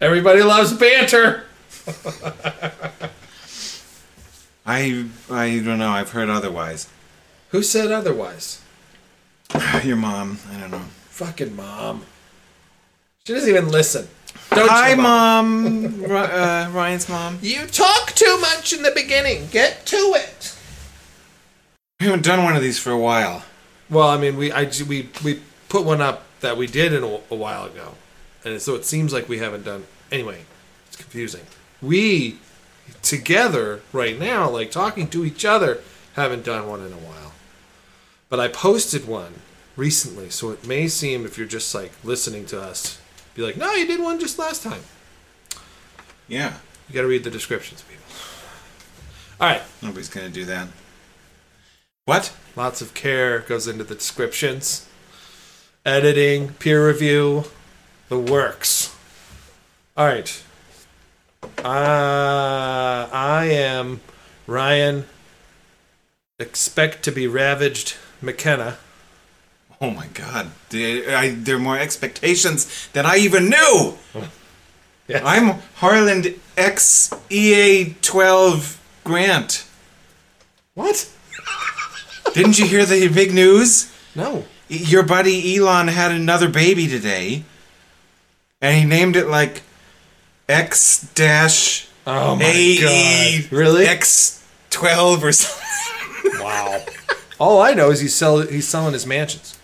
Everybody loves banter. I I don't know. I've heard otherwise. Who said otherwise? Your mom. I don't know. Fucking mom. She doesn't even listen. Don't Hi, you, mom. Ri- uh, Ryan's mom. You talk too much in the beginning. Get to it. We haven't done one of these for a while. Well, I mean, we I we we put one up that we did in a, a while ago, and so it seems like we haven't done. Anyway, it's confusing. We together right now, like talking to each other, haven't done one in a while. But I posted one recently, so it may seem if you're just like listening to us, be like, no, you did one just last time. Yeah. You got to read the descriptions, people. All right, Nobody's gonna do that. What? lots of care goes into the descriptions, editing, peer review, the works. All right. Uh, I am Ryan. Expect to be ravaged, McKenna. Oh my God! There, I, there are more expectations than I even knew. Yes. I'm Harland X EA twelve Grant. What? Didn't you hear the big news? No. Your buddy Elon had another baby today, and he named it like X dash Oh my AE god. Really? X twelve or something. wow. All I know is he's sell he's selling his mansions.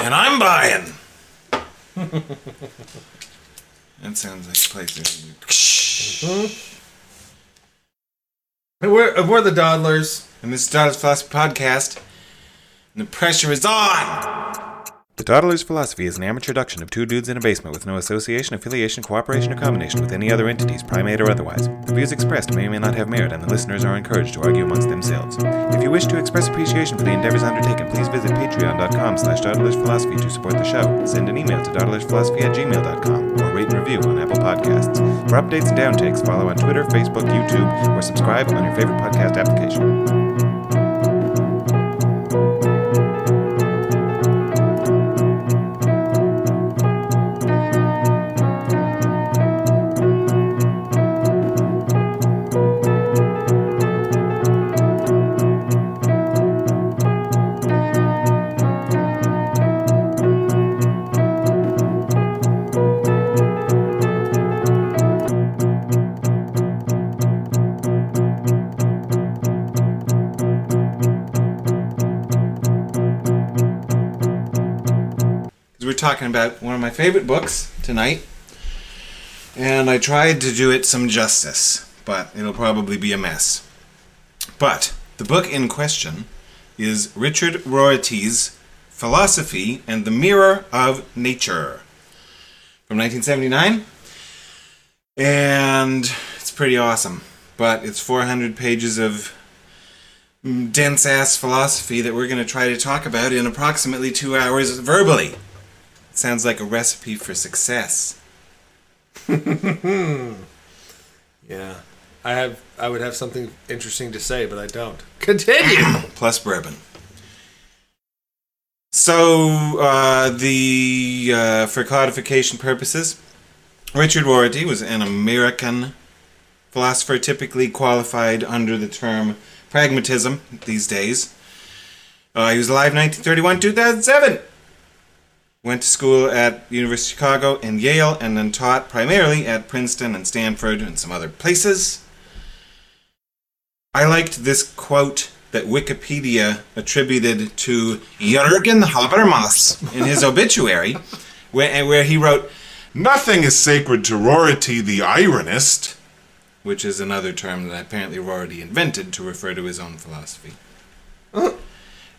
And I'm buying. that sounds like a place. that- And mm-hmm. we're and we're the Dawdlers. And this is Philosophy Podcast, and the pressure is on! The Dawdler's Philosophy is an amateur production of two dudes in a basement with no association, affiliation, cooperation, or combination with any other entities, primate or otherwise. The views expressed may or may not have merit, and the listeners are encouraged to argue amongst themselves. If you wish to express appreciation for the endeavors undertaken, please visit patreon.com slash Philosophy to support the show. Send an email to dawdlersphilosophy at gmail.com or rate and review on Apple Podcasts. For updates and downtakes, follow on Twitter, Facebook, YouTube, or subscribe on your favorite podcast application. Talking about one of my favorite books tonight, and I tried to do it some justice, but it'll probably be a mess. But the book in question is Richard Rorty's Philosophy and the Mirror of Nature from 1979, and it's pretty awesome. But it's 400 pages of dense ass philosophy that we're going to try to talk about in approximately two hours verbally. Sounds like a recipe for success. Yeah. I have I would have something interesting to say, but I don't. Continue. Plus bourbon. So, uh, the uh, for codification purposes, Richard Rorty was an American philosopher, typically qualified under the term pragmatism these days. Uh, he was alive 1931 2007. Went to school at University of Chicago and Yale, and then taught primarily at Princeton and Stanford and some other places. I liked this quote that Wikipedia attributed to Jürgen Habermas in his obituary, where, where he wrote, Nothing is sacred to Rorty the ironist. which is another term that apparently Rorty invented to refer to his own philosophy. Uh,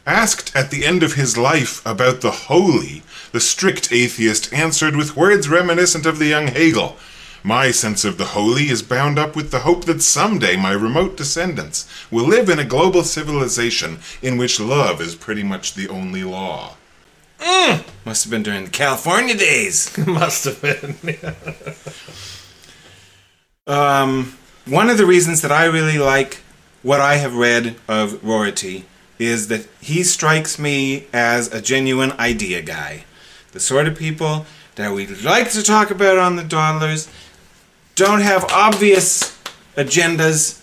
Asked at the end of his life about the holy, the strict atheist answered with words reminiscent of the young Hegel. My sense of the holy is bound up with the hope that someday my remote descendants will live in a global civilization in which love is pretty much the only law. Mm, Must have been during the California days. Must have been. Um, one of the reasons that I really like what I have read of Rorty is that he strikes me as a genuine idea guy. The sort of people that we like to talk about on the Dawdlers don't have obvious agendas.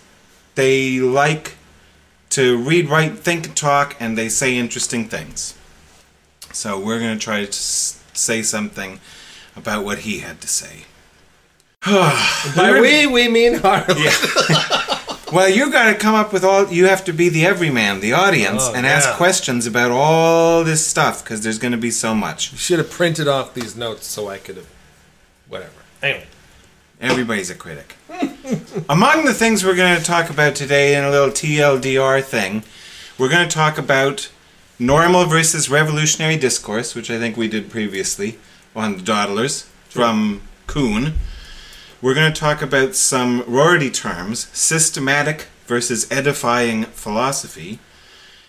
They like to read, write, think, and talk, and they say interesting things. So we're going to try to say something about what he had to say. By we, we mean Harley. Well, you got to come up with all. You have to be the everyman, the audience, Oh, and ask questions about all this stuff because there's going to be so much. You should have printed off these notes so I could have. Whatever. Anyway. Everybody's a critic. Among the things we're going to talk about today in a little TLDR thing, we're going to talk about normal versus revolutionary discourse, which I think we did previously on the Dawdlers from Kuhn. We're going to talk about some Rorty terms, systematic versus edifying philosophy,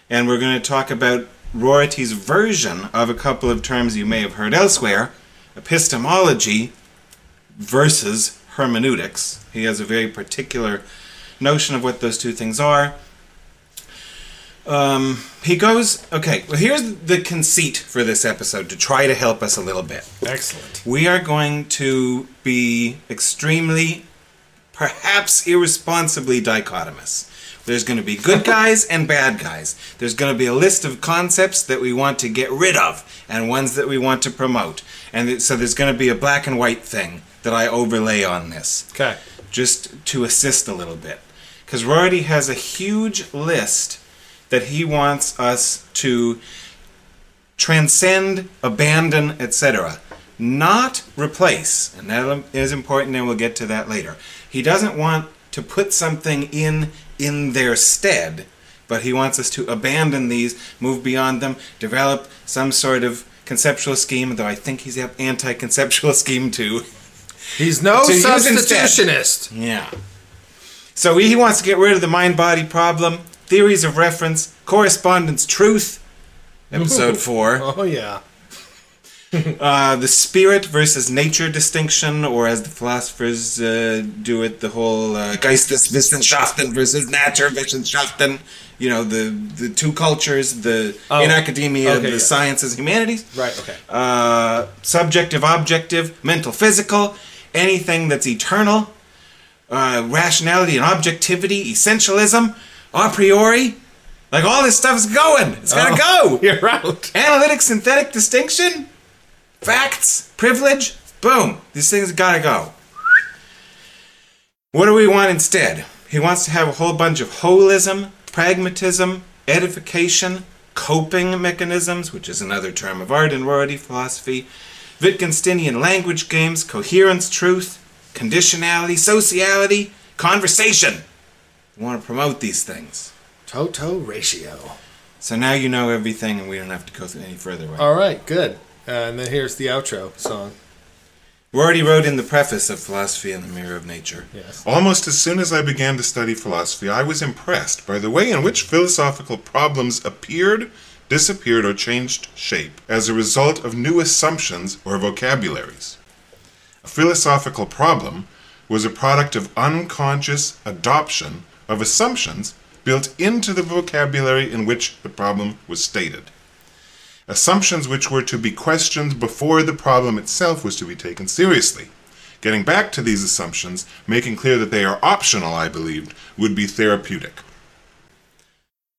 and we're going to talk about Rority's version of a couple of terms you may have heard elsewhere epistemology versus hermeneutics. He has a very particular notion of what those two things are. Um, he goes, okay, well, here's the conceit for this episode to try to help us a little bit. Excellent. We are going to be extremely, perhaps irresponsibly dichotomous. There's going to be good guys and bad guys. There's going to be a list of concepts that we want to get rid of and ones that we want to promote. And so there's going to be a black and white thing that I overlay on this Okay. just to assist a little bit. Because Rorty has a huge list that he wants us to transcend, abandon, etc. Not replace. And that is important, and we'll get to that later. He doesn't want to put something in in their stead, but he wants us to abandon these, move beyond them, develop some sort of conceptual scheme, though I think he's anti conceptual scheme too. He's no To substitutionist. Yeah. So he wants to get rid of the mind body problem, theories of reference, correspondence truth, episode 4, Oh, yeah. uh, the spirit versus nature distinction, or as the philosophers uh, do it, the whole uh, Geisteswissenschaften versus Naturwissenschaften, you know, the, the two cultures, the Oh, in academia, okay, the yeah. sciences, humanities. Right, okay. uh, subjective, objective, mental, physical, anything that's eternal, uh, rationality and objectivity, essentialism, a priori. Like all this stuff is going. It's gotta oh, go. You're out. Analytic, synthetic distinction, facts, privilege, boom. These things gotta go. What do we want instead? He wants to have a whole bunch of holism, pragmatism, edification, coping mechanisms, which is another term of art and Rorty philosophy, Wittgensteinian language games, coherence, truth, conditionality, sociality, conversation. We want to promote these things. Toto ratio. So now you know everything and we don't have to go through any further. Right? All right, good. Uh, and then here's the outro song. We already wrote in the preface of Philosophy in the Mirror of Nature. Yes. Almost as soon as I began to study philosophy, I was impressed by the way in which philosophical problems appeared, disappeared, or changed shape as a result of new assumptions or vocabularies. A philosophical problem was a product of unconscious adoption of assumptions built into the vocabulary in which the problem was stated. Assumptions which were to be questioned before the problem itself was to be taken seriously. Getting back to these assumptions, making clear that they are optional, I believed, would be therapeutic.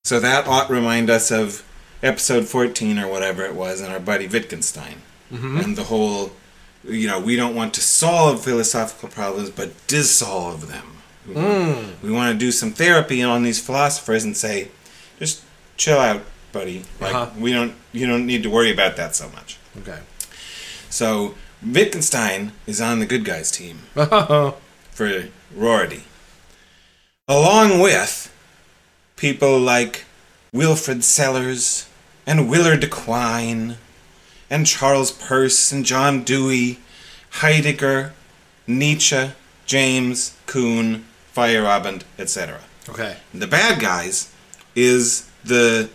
So that ought to remind us of episode 14 or whatever it was and our buddy Wittgenstein. Mm-hmm. And the whole, you know, we don't want to solve philosophical problems, but dissolve them. We, want, we want to do some therapy on these philosophers and say, just chill out, buddy. Like, Uh-huh. we don't, you don't need to worry about that so much. Okay. So Wittgenstein is on the good guys team. For Rorty. Along with people like Wilfrid Sellars and Willard Quine and Charles Peirce and John Dewey, Heidegger, Nietzsche, James, Kuhn, Feyerabend, etc. okay. The bad guys is the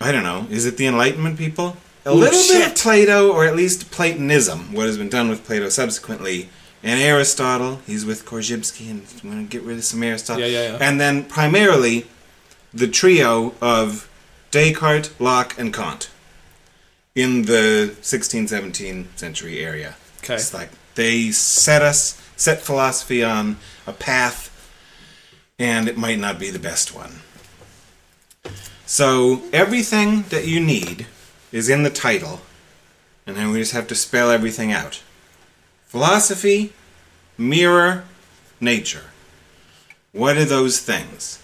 I don't know, is it the Enlightenment people? A Ooh, little bit of. Plato, or at least Platonism, what has been done with Plato subsequently, and Aristotle. He's with Korzybski, and I'm going to get rid of some Aristotle. Yeah, yeah, yeah. And then primarily the trio of Descartes, Locke, and Kant. in the 16, 17 century area. Okay. It's like they set us, set philosophy on a path, and it might not be the best one. So everything that you need is in the title, and then we just have to spell everything out. Philosophy, mirror, nature. What are those things?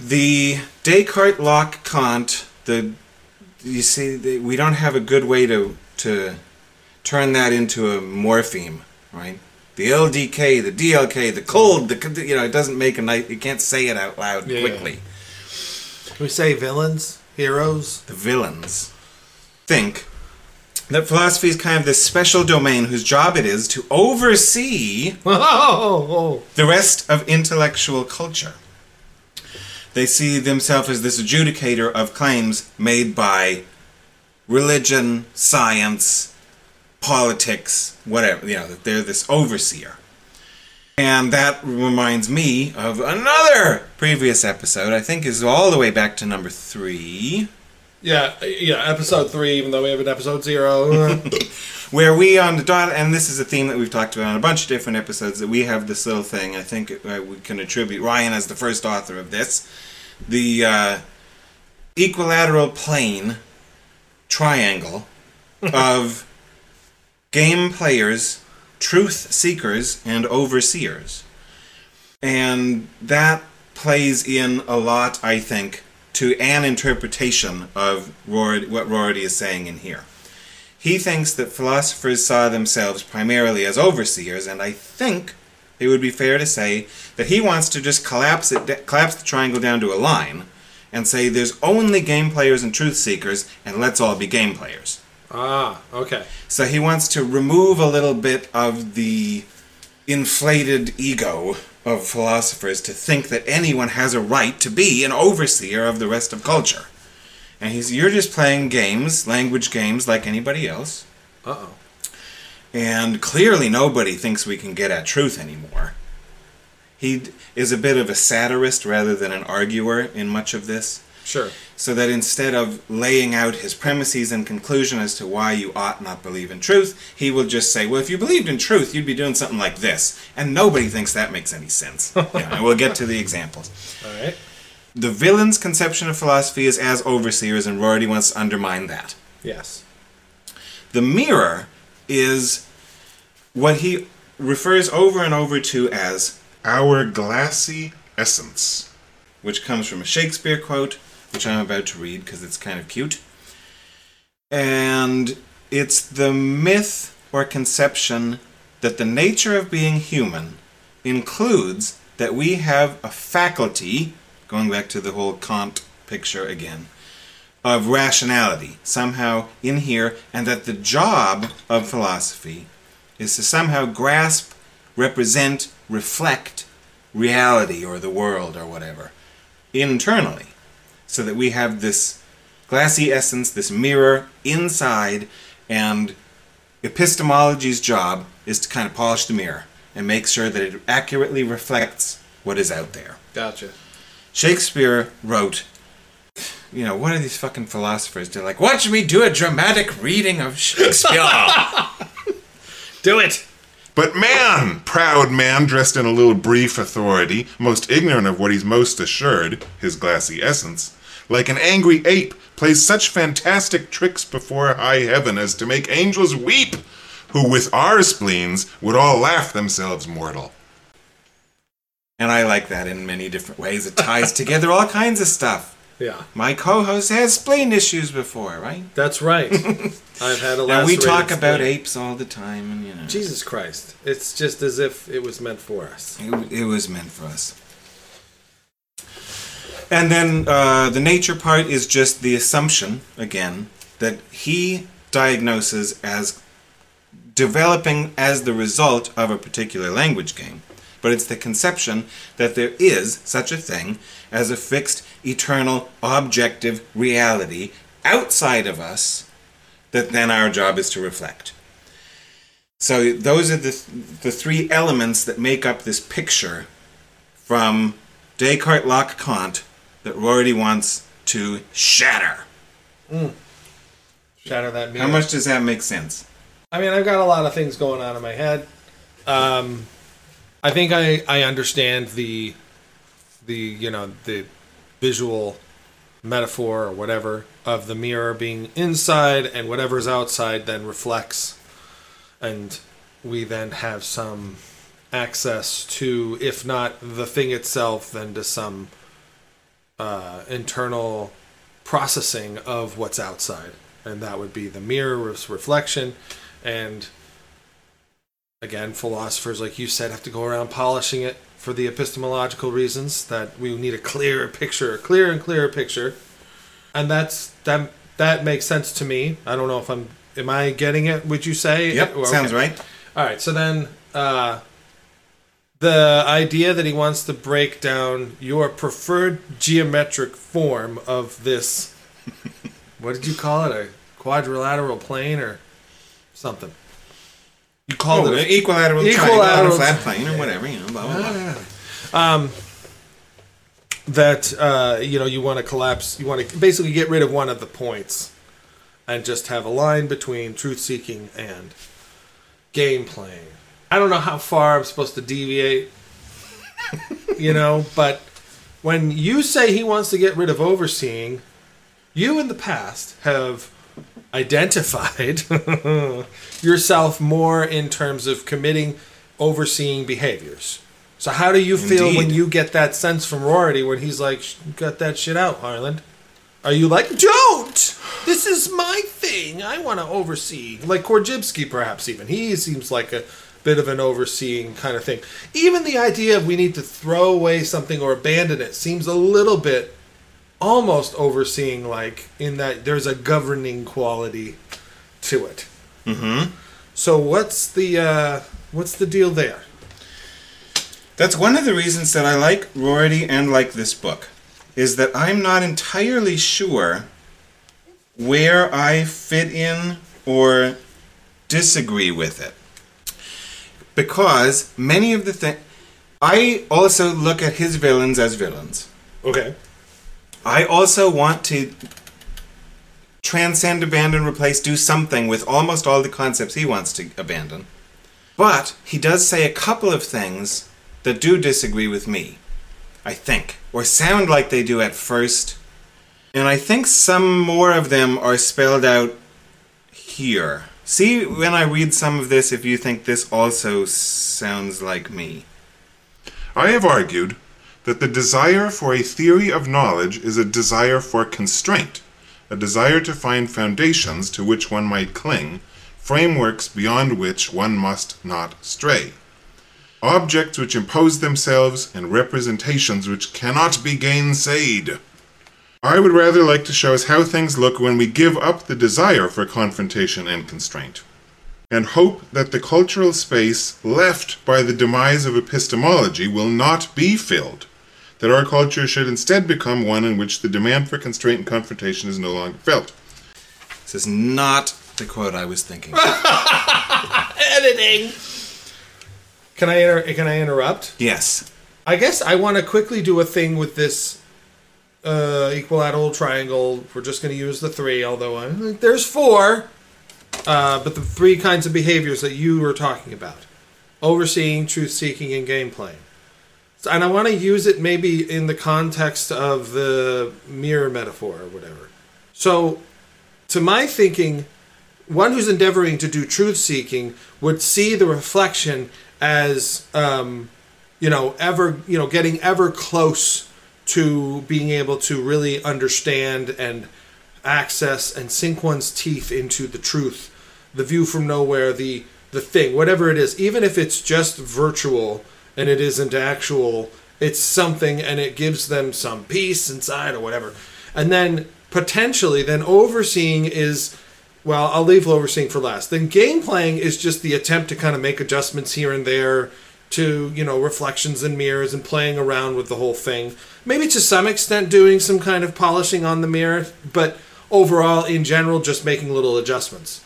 The Descartes, Locke, Kant, the you see, we don't have a good way to to turn that into a morpheme, right? The LDK, the DLK, the cold, the you know, it doesn't make a nice. You can't say it out loud Yeah, quickly. Can we say villains, heroes? The villains think that philosophy is kind of this special domain whose job it is to oversee the rest of intellectual culture. They see themselves as this adjudicator of claims made by religion, science, politics, whatever. You know, that they're this overseer. And that reminds me of another previous episode, I think is all the way back to number three, yeah, yeah. Episode three, even though we have an episode zero. where we on the dot, and this is a theme that we've talked about on a bunch of different episodes, that we have this little thing, I think uh, we can attribute Ryan as the first author of this, the uh, equilateral plane triangle of game players, truth seekers, and overseers. And that plays in a lot, I think, to an interpretation of Rorty, what Rorty is saying in here. He thinks that philosophers saw themselves primarily as overseers, and I think it would be fair to say that he wants to just collapse it, collapse the triangle down to a line, and say there's only game players and truth seekers, and let's all be game players. Ah, okay. So he wants to remove a little bit of the inflated ego of philosophers to think that anyone has a right to be an overseer of the rest of culture. And he's you're just playing games, language games like anybody else. Uh oh. And clearly nobody thinks we can get at truth anymore. He is a bit of a satirist rather than an arguer in much of this Sure. so that instead of laying out his premises and conclusion as to why you ought not believe in truth, he will just say, well, if you believed in truth, you'd be doing something like this. And nobody thinks that makes any sense. yeah, and we'll get to the examples. All right. The villain's conception of philosophy is as overseers, and Rorty wants to undermine that. Yes. The mirror is what he refers over and over to as, Our glassy essence. which comes from a Shakespeare quote, which I'm about to read because it's kind of cute. And it's the myth or conception that the nature of being human includes that we have a faculty, going back to the whole Kant picture again, of rationality somehow in here, and that the job of philosophy is to somehow grasp, represent, reflect reality or the world or whatever internally so that we have this glassy essence, this mirror inside, and epistemology's job is to kind of polish the mirror and make sure that it accurately reflects what is out there. Gotcha. Shakespeare wrote, you know, one of these fucking philosophers, they're like, watch me do a dramatic reading of Shakespeare. Do it. But man, proud man dressed in a little brief authority, most ignorant of what he's most assured, his glassy essence, like an angry ape, plays such fantastic tricks before high heaven as to make angels weep, who with our spleens would all laugh themselves mortal. and I like that in many different ways. It ties together all kinds of stuff. Yeah. My co-host has spleen issues before, right? That's right. I've had a And we talk about apes all the time, and you know, Jesus Christ. It's just as if it was meant for us. it, it was meant for us. And then uh, the nature part is just the assumption again that he diagnoses as developing as the result of a particular language game. But it's the conception that there is such a thing as a fixed, eternal, objective reality outside of us that then our job is to reflect. So those are the, the three elements that make up this picture from Descartes, Locke, Kant that Rorty wants to shatter. shatter that mirror. How much does that make sense? I mean, I've got a lot of things going on in my head. Um, I think I, I understand the the you know the visual metaphor or whatever of the mirror being inside and whatever's outside then reflects and we then have some access to if not the thing itself then to some uh, internal processing of what's outside. And that would be the mirror's reflection. And again philosophers like you said have to go around polishing it for the epistemological reasons that we need a clearer picture a clearer and clearer picture. And that's that that makes sense to me. I don't know if i'm am i getting it would you say? Yep, Or- sounds right. all right so then uh the idea that he wants to break down your preferred geometric form of this what did you call it? A quadrilateral plane or something? You called Oh, it an equilateral, Equilateral flat plane or whatever, you know, blah, blah, blah. that uh, you know you want to collapse you want to basically get rid of one of the points and just have a line between truth seeking and game playing i don't know how far i'm supposed to deviate you know but when you say he wants to get rid of overseeing you in the past have identified yourself more in terms of committing overseeing behaviors so how do you feel when you get that sense from Rorty when he's like, "Sh- "Got that shit out, Harland"? Are you like, "Don't! This is my thing. I want to oversee." Like Korzybski, perhaps even he seems like a bit of an overseeing kind of thing. Even the idea of we need to throw away something or abandon it seems a little bit almost overseeing, like in that there's a governing quality to it. Mm-hmm. So what's the uh, what's the deal there? That's one of the reasons that I like Rorty and like this book, is that I'm not entirely sure where I fit in or disagree with it. Because many of the things. I also look at his villains as villains. Okay. I also want to transcend, abandon, replace, do something with almost all the concepts he wants to abandon. But he does say a couple of things that do disagree with me, I think, or sound like they do at first. And I think some more of them are spelled out here. See when I read some of this if you think this also sounds like me. I have argued that the desire for a theory of knowledge is a desire for constraint, a desire to find foundations to which one might cling, frameworks beyond which one must not stray. Objects which impose themselves and representations which cannot be gainsaid. I would rather like to show us how things look when we give up the desire for confrontation and constraint and hope that the cultural space left by the demise of epistemology will not be filled, that our culture should instead become one in which the demand for constraint and confrontation is no longer felt. This is not the quote I was thinking. Editing. Can I inter- can I interrupt? yes. I guess I want to quickly do a thing with this uh, equilateral triangle. We're just going to use the three, although I, there's four. Uh, but the three kinds of behaviors that you were talking about: overseeing, truth seeking, and game playing. So- And I want to use it maybe in the context of the mirror metaphor or whatever. So, to my thinking, one who's endeavoring to do truth seeking would see the reflection as um, you know ever you know getting ever close to being able to really understand and access and sink one's teeth into the truth the view from nowhere the the thing whatever it is even if it's just virtual and it isn't actual it's something and it gives them some peace inside or whatever. And then potentially then overseeing is well i'll leave overseeing for last. Then game playing is just the attempt to kind of make adjustments here and there to you know reflections and mirrors and playing around with the whole thing. Maybe to some extent doing some kind of polishing on the mirror but overall in general just making little adjustments.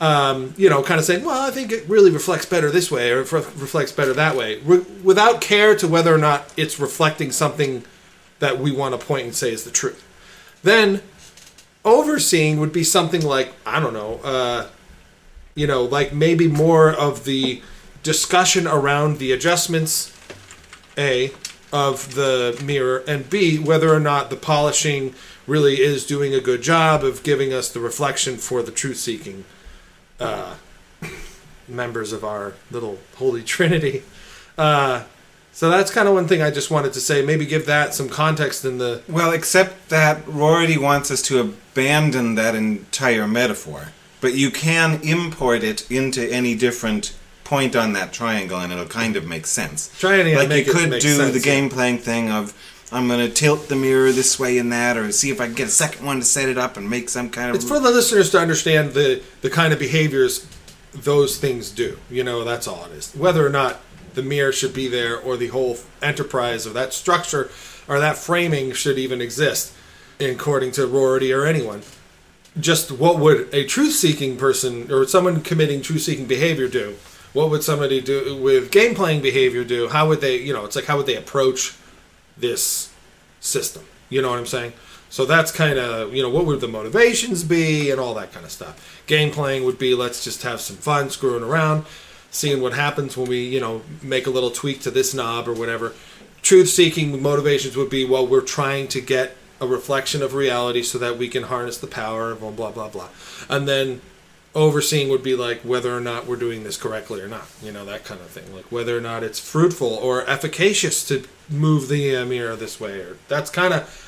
Um, you know kind of saying well i think it really reflects better this way or re- reflects better that way. Re- without care to whether or not it's reflecting something that we want to point and say is the truth. Then overseeing would be something like I don't know, uh, you know, like maybe more of the discussion around the adjustments, a of the mirror, and b whether or not the polishing really is doing a good job of giving us the reflection for the truth seeking uh, members of our little holy trinity. Uh, so that's kind of one thing I just wanted to say. Maybe give that some context in the Well, except that Rorty wants us to abandon that entire metaphor. But you can import it into any different point on that triangle, and it'll kind of make sense. Try and, like make you it could make do sense, the game playing thing of I'm going to tilt the mirror this way and that, or see if I can get a second one to set it up and make some kind of. It's for the listeners to understand the the kind of behaviors those things do. You know, that's all it is. Whether or not the mirror should be there or the whole enterprise or that structure or that framing should even exist, according to Rorty or anyone. Just what would a truth-seeking person or someone committing truth-seeking behavior do? What would somebody do with game playing behavior do? How would they, you know, it's like how would they approach this system? You know what I'm saying? So that's kind of, you know, what would the motivations be and all that kind of stuff. Game playing would be let's just have some fun screwing around, seeing what happens when we, you know, make a little tweak to this knob or whatever. Truth seeking motivations would be, well, we're trying to get a reflection of reality so that we can harness the power of blah, blah, blah, blah. And then overseeing would be like whether or not we're doing this correctly or not, you know, that kind of thing. Like whether or not it's fruitful or efficacious to move the mirror this way, or that's kind of.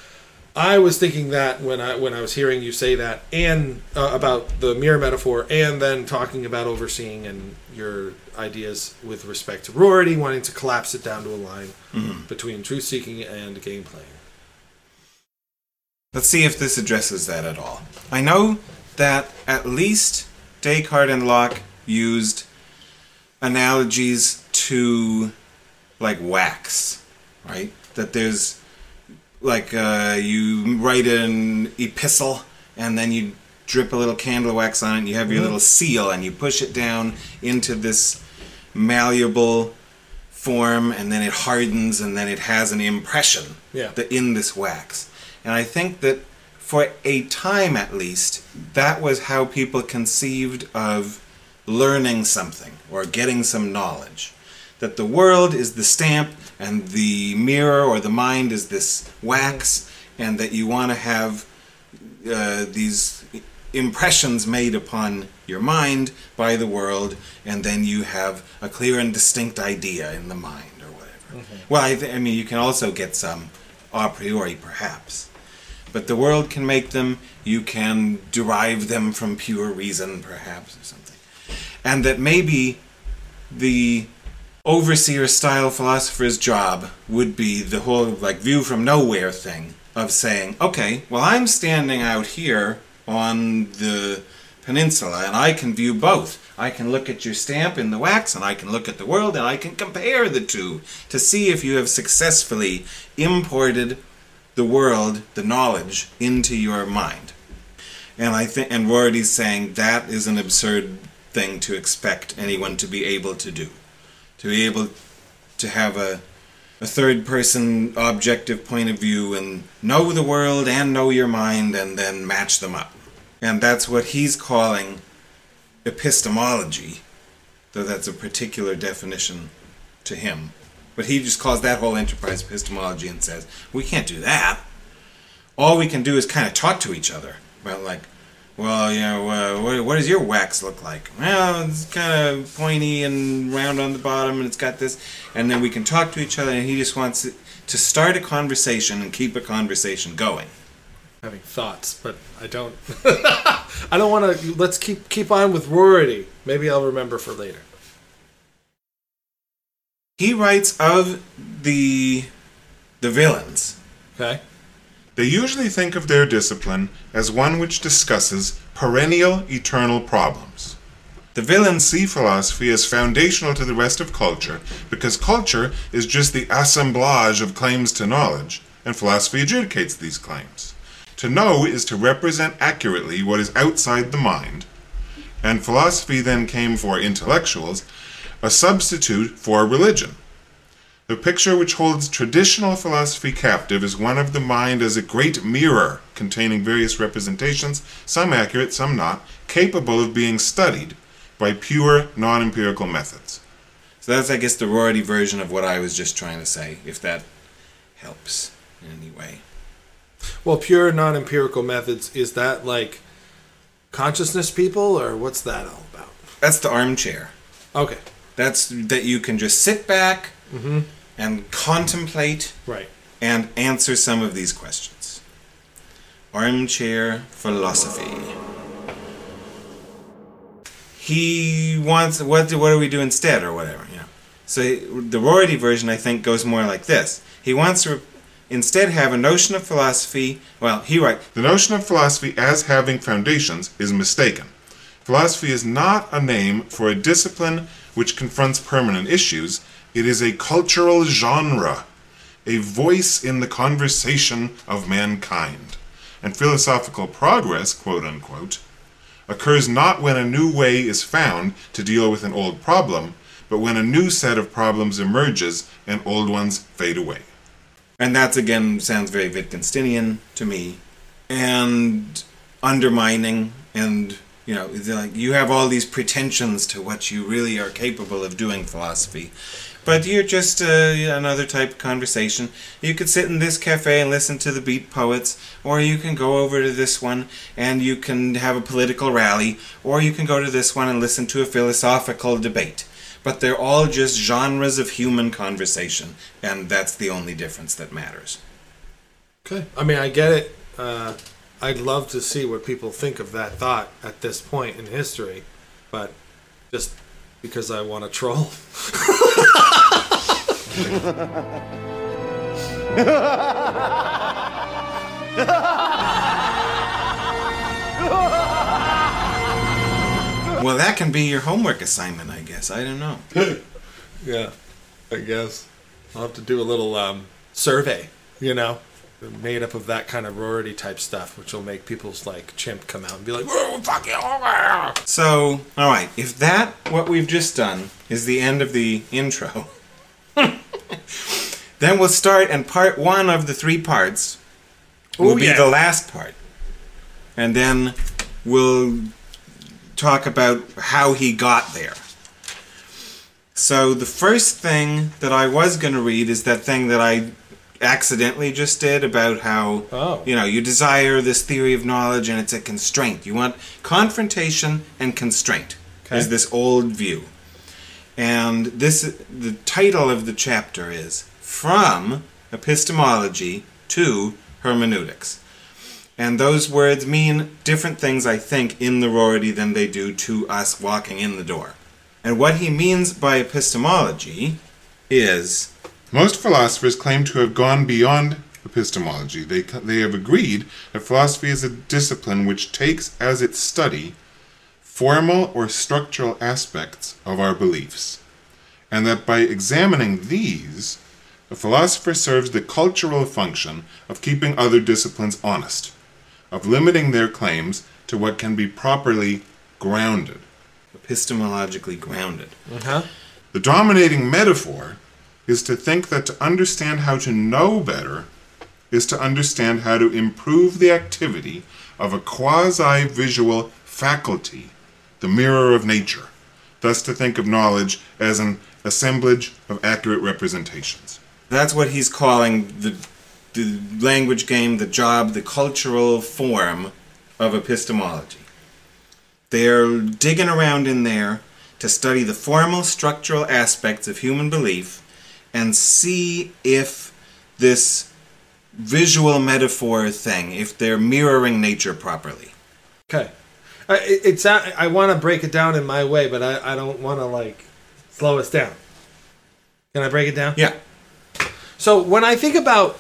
I was thinking that when I when I was hearing you say that, and uh, about the mirror metaphor, and then talking about overseeing and your ideas with respect to Rorty wanting to collapse it down to a line between truth seeking and game playing. Let's see if this addresses that at all. I know that at least Descartes and Locke used analogies to like wax, right? That there's like uh, you write an epistle and then you drip a little candle wax on it and you have your little seal and you push it down into this malleable form and then it hardens and then it has an impression Yeah. that in this wax. And I think that for a time at least, that was how people conceived of learning something or getting some knowledge. That the world is the stamp and the mirror or the mind is this wax, and that you want to have uh, these impressions made upon your mind by the world, and then you have a clear and distinct idea in the mind or whatever. Well, I, th- I mean, you can also get some a priori, perhaps. But the world can make them, you can derive them from pure reason, perhaps, or something. And that maybe the overseer style philosopher's job would be the whole like view from nowhere thing of saying, okay, well I'm standing out here on the peninsula and I can view both. I can look at your stamp in the wax and I can look at the world and I can compare the two to see if you have successfully imported the world, the knowledge, into your mind. And I think and Rorty's saying that is an absurd thing to expect anyone to be able to do. To be able to have a a third person objective point of view and know the world and know your mind and then match them up. And that's what he's calling epistemology, though that's a particular definition to him. But he just calls that whole enterprise epistemology and says, we can't do that. All we can do is kind of talk to each other about, like, well, you know, uh, what, what does your wax look like? Well, it's kind of pointy and round on the bottom, and it's got this. And then we can talk to each other, and he just wants to start a conversation and keep a conversation going. Having thoughts, but I don't. I don't want to. Let's keep keep on with Rorty. Maybe I'll remember for later. He writes of the the villains. Okay. They usually think of their discipline as one which discusses perennial, eternal problems. The villains See philosophy as foundational to the rest of culture because culture is just the assemblage of claims to knowledge, and philosophy adjudicates these claims. To know is to represent accurately what is outside the mind, and philosophy then came for intellectuals, a substitute for religion. The picture which holds traditional philosophy captive is one of the mind as a great mirror containing various representations, some accurate, some not, capable of being studied by pure non empirical methods. So that's, I guess, the Rorty version of what I was just trying to say, if that helps in any way. Well, pure non-empirical methods is that like consciousness people or what's that all about? That's the armchair. Okay. That's that you can just sit back mm-hmm. and contemplate Right. and answer some of these questions. Armchair philosophy. He wants what? do- What do we do instead, or whatever? You know. So the Rorty version, I think, goes more like this. He wants to instead have a notion of philosophy. Well, he writes. The notion of philosophy as having foundations is mistaken. Philosophy is not a name for a discipline which confronts permanent issues, it is a cultural genre, a voice in the conversation of mankind. And philosophical progress, quote unquote, occurs not when a new way is found to deal with an old problem, but when a new set of problems emerges and old ones fade away. And that's again sounds very Wittgensteinian to me, and undermining, and you know, like you have all these pretensions to what you really are capable of doing philosophy, but you're just uh, another type of conversation. You could sit in this cafe and listen to the beat poets, or you can go over to this one and you can have a political rally, or you can go to this one and listen to a philosophical debate but they're all just genres of human conversation, and that's the only difference that matters. Okay. I mean, I get it. Uh, I'd love to see what people think of that thought at this point in history, but just because I want to troll. Well, that can be your homework assignment, I guess. I don't know. Yeah, I guess I'll have to do a little um, survey. You know, made up of that kind of rority type stuff, which will make people's like chimp come out and be like, "Whoa, fuck you!" Oh, so, all right, if that what we've just done is the end of the intro, then we'll start, and part one of the three parts will Oh, be yeah. the last part, and then we'll talk about how he got there. So the first thing that I was going to read is that thing that I accidentally just did about how Oh. you know you desire this theory of knowledge and it's a constraint. You want confrontation and constraint. Okay. Is this old view? And this the title of the chapter is from epistemology to hermeneutics. And those words mean different things, I think, in the Rorty than they do to us walking in the door. And what he means by epistemology is Most philosophers claim to have gone beyond epistemology. They, they have agreed that philosophy is a discipline which takes as its study formal or structural aspects of our beliefs, and that by examining these, a philosopher serves the cultural function of keeping other disciplines honest, of limiting their claims to what can be properly grounded. epistemologically grounded. Huh? The dominating metaphor is to think that to understand how to know better is to understand how to improve the activity of a quasi visual faculty, the mirror of nature, thus to think of knowledge as an assemblage of accurate representations. That's what he's calling the, the language game, the job, the cultural form of epistemology. They're digging around in there to study the formal structural aspects of human belief and see if this visual metaphor thing, if they're mirroring nature properly. Okay. I, it's I, I want to break it down in my way, but I, I don't want to like slow us down. Can I break it down? Yeah. So when I think about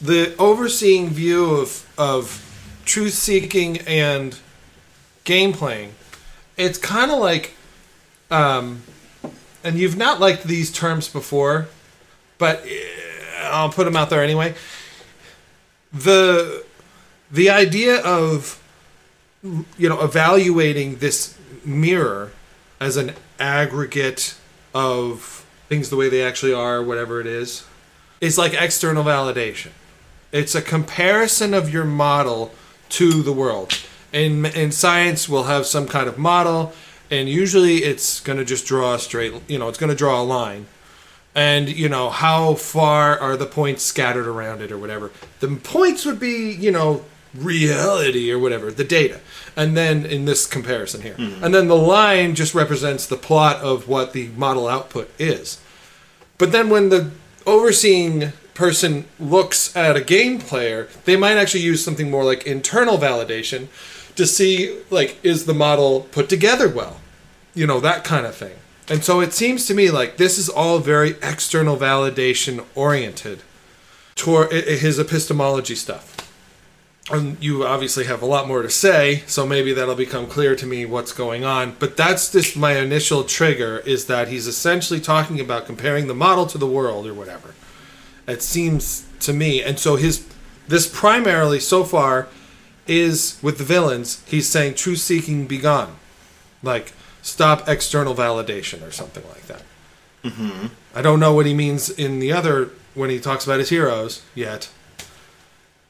the overseeing view of of truth seeking and game playing, it's kind of like, um, and you've not liked these terms before, but eh, I'll put them out there anyway. The the idea of you know evaluating this mirror as an aggregate of things the way they actually are, whatever it is, is like external validation. It's a comparison of your model to the world. In in science, we'll have some kind of model, and usually it's going to just draw a straight. You know, it's going to draw a line, and you know how far are the points scattered around it or whatever. The points would be you know reality or whatever the data, and then in this comparison here, hmm. and then the line just represents the plot of what the model output is. But then when the overseeing person looks at a game player, they might actually use something more like internal validation to see like is the model put together well. You know, that kind of thing. And so it seems to me like this is all very external validation oriented toward his epistemology stuff. And you obviously have a lot more to say, so maybe that'll become clear to me what's going on. But that's just my initial trigger is that he's essentially talking about comparing the model to the world or whatever. It seems to me, and so his this primarily so far is with the villains. He's saying truth seeking be gone, like stop external validation or something like that. Mm-hmm. I don't know what he means in the other when he talks about his heroes yet,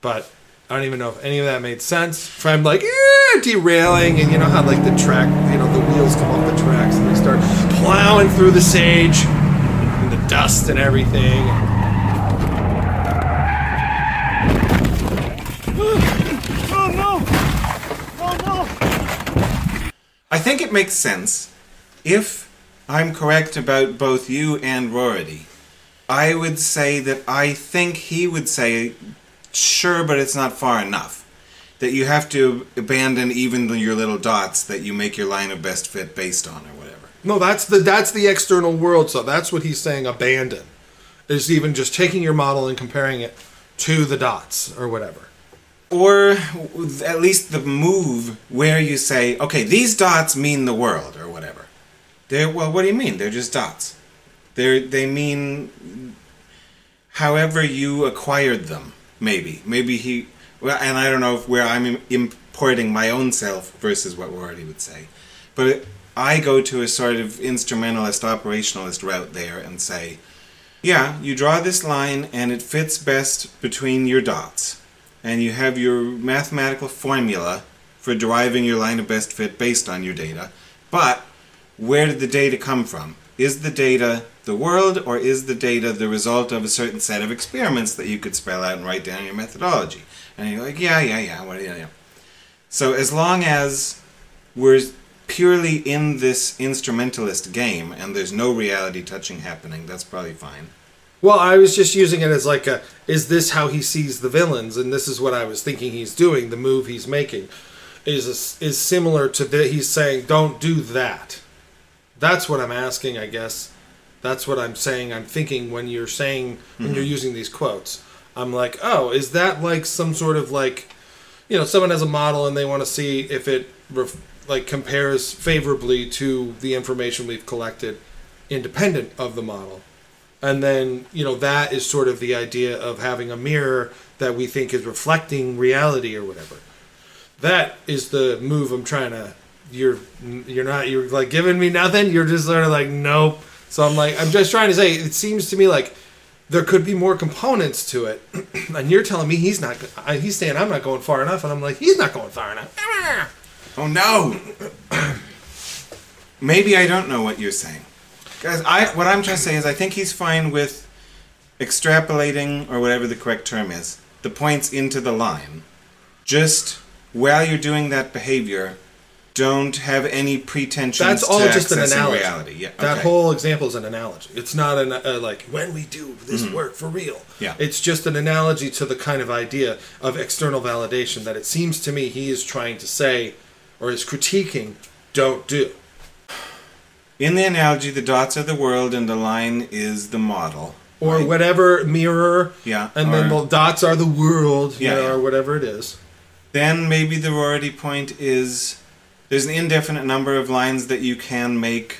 but I don't even know if any of that made sense. If I'm like "Eh," derailing, and you know how like the track, you know, the wheels come off the tracks and they start plowing through the sage and the dust and everything. Oh no! Oh no! I think it makes sense if I'm correct about both you and Rorty. I would say that I think he would say, sure, but it's not far enough. That you have to abandon even your little dots that you make your line of best fit based on, or whatever. No, that's the that's the external world. So that's what he's saying. Abandon is even just taking your model and comparing it to the dots or whatever. Or at least the move where you say, okay, these dots mean the world, or whatever. They're, well, what do you mean? They're just dots. They're, they mean however you acquired them, maybe. Maybe he. Well, and I don't know if where I'm im- importing my own self versus what Rorty would say. But I go to a sort of instrumentalist, operationalist route there and say, yeah, you draw this line and it fits best between your dots. And you have your mathematical formula for deriving your line of best fit based on your data. But where did the data come from? Is the data the world or is the data the result of a certain set of experiments that you could spell out and write down your methodology? And you're like, yeah, yeah, yeah, what, yeah, yeah. So as long as we're purely in this instrumentalist game and there's no reality touching happening, that's probably fine. Well, I was just using it as like a is this how he sees the villains and this is what I was thinking he's doing, the move he's making is is similar to the he's saying don't do that. That's what I'm asking, I guess. That's what I'm saying. I'm thinking when you're saying when you're mm-hmm. using these quotes. I'm like, "Oh, is that like some sort of like you know, someone has a model and they want to see if it ref- like compares favorably to the information we've collected independent of the model and then you know that is sort of the idea of having a mirror that we think is reflecting reality or whatever. That is the move i'm trying to you're you're not you're like giving me nothing? You're just sort of like nope. So i'm like i'm just trying to say it seems to me like there could be more components to it. And you're telling me he's not he's saying i'm not going far enough and i'm like he's not going far enough. Oh no! Maybe I don't know what you're saying. Guys, I what I'm trying to say is I think he's fine with extrapolating or whatever the correct term is, the points into the line. Just while you're doing that behavior, don't have any pretensions That's all just an analogy. reality. Yeah, That okay. whole example is an analogy. It's not an uh, like when we do this work for real. Yeah. It's just an analogy to the kind of idea of external validation that it seems to me he is trying to say or is critiquing don't do. In the analogy, the dots are the world and the line is the model. Or right? whatever mirror. Yeah, And then the dots are the world, you Yeah, know, yeah. or whatever it is. Then maybe the Rorty point is there's an indefinite number of lines that you can make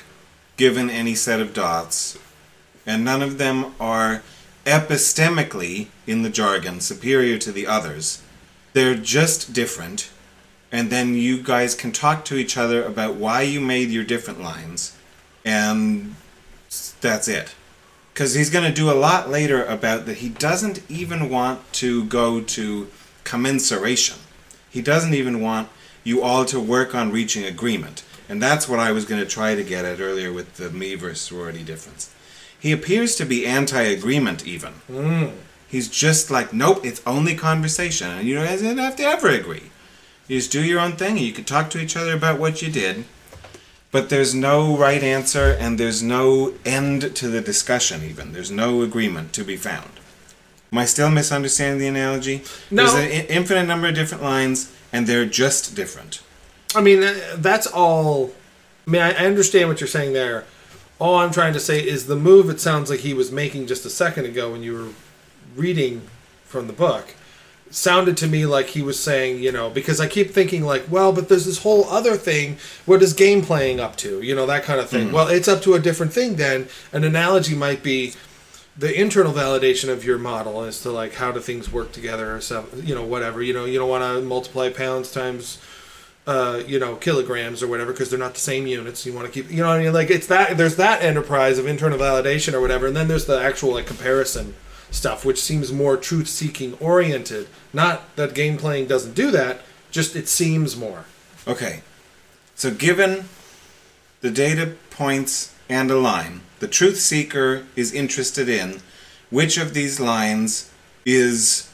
given any set of dots, and none of them are epistemically, in the jargon, superior to the others. They're just different, and then you guys can talk to each other about why you made your different lines, and that's it. because he's going to do a lot later about that he doesn't even want to go to commensuration. He doesn't even want you all to work on reaching agreement. And that's what I was going to try to get at earlier with the me versus sorority difference. He appears to be anti agreement, even. Hmm. He's just like, nope, it's only conversation, and you don't have to ever agree. You just do your own thing, and you can talk to each other about what you did, but there's no right answer, and there's no end to the discussion, even. There's no agreement to be found. Am I still misunderstanding the analogy? No. There's an infinite number of different lines, and they're just different. I mean, uh, that's all. I mean, I understand what you're saying there. All I'm trying to say is the move it sounds like he was making just a second ago when you were reading from the book sounded to me like he was saying, you know, because I keep thinking like, well, but there's this whole other thing. What is game playing up to? You know, that kind of thing. Well, it's up to a different thing then. An analogy might be the internal validation of your model as to like how do things work together or stuff, you know, whatever. You know, you don't want to multiply pounds times uh, you know, kilograms or whatever, because they're not the same units. You want to keep, you know, what I mean, like it's that. There's that enterprise of internal validation or whatever, and then there's the actual like comparison stuff, which seems more truth-seeking oriented. Not that game playing doesn't do that, just it seems more. Okay. So, given the data points and a line, the truth seeker is interested in which of these lines is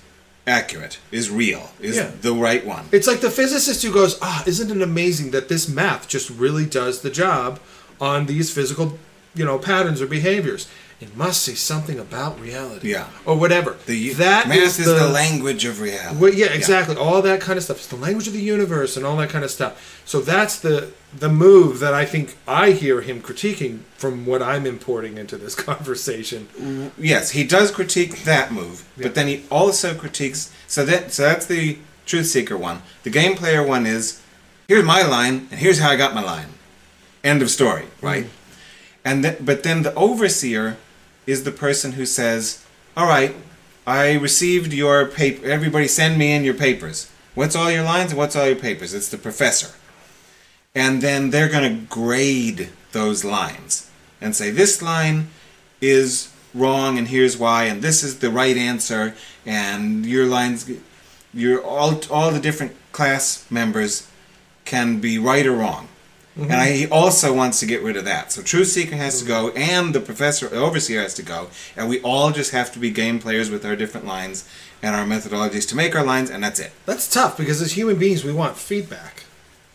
accurate, is real, is Yeah. the right one. It's like the physicist who goes, "Ah, isn't it amazing that this math just really does the job on these physical, you know, patterns or behaviors? It must say something about reality, Yeah. or whatever." The that math is the, language of reality. Well, yeah, exactly. All that kind of stuff. It's the language of the universe and all that kind of stuff. So that's the the move that I think I hear him critiquing from what I'm importing into this conversation. Yes, he does critique that move, but then he also critiques. So that so that's the truth seeker one. The game player one is here's my line and here's how I got my line. End of story, right? Mm. And th- but then the overseer is the person who says, "All right, I received your paper. Everybody, send me in your papers. What's all your lines and what's all your papers?" It's the professor and then they're going to grade those lines and say this line is wrong and here's why and this is the right answer and your lines your all all the different class members can be right or wrong and I, he also wants to get rid of that so truth seeker has to go and the professor overseer has to go and we all just have to be game players with our different lines and our methodologies to make our lines and that's it That's tough because as human beings, we want feedback.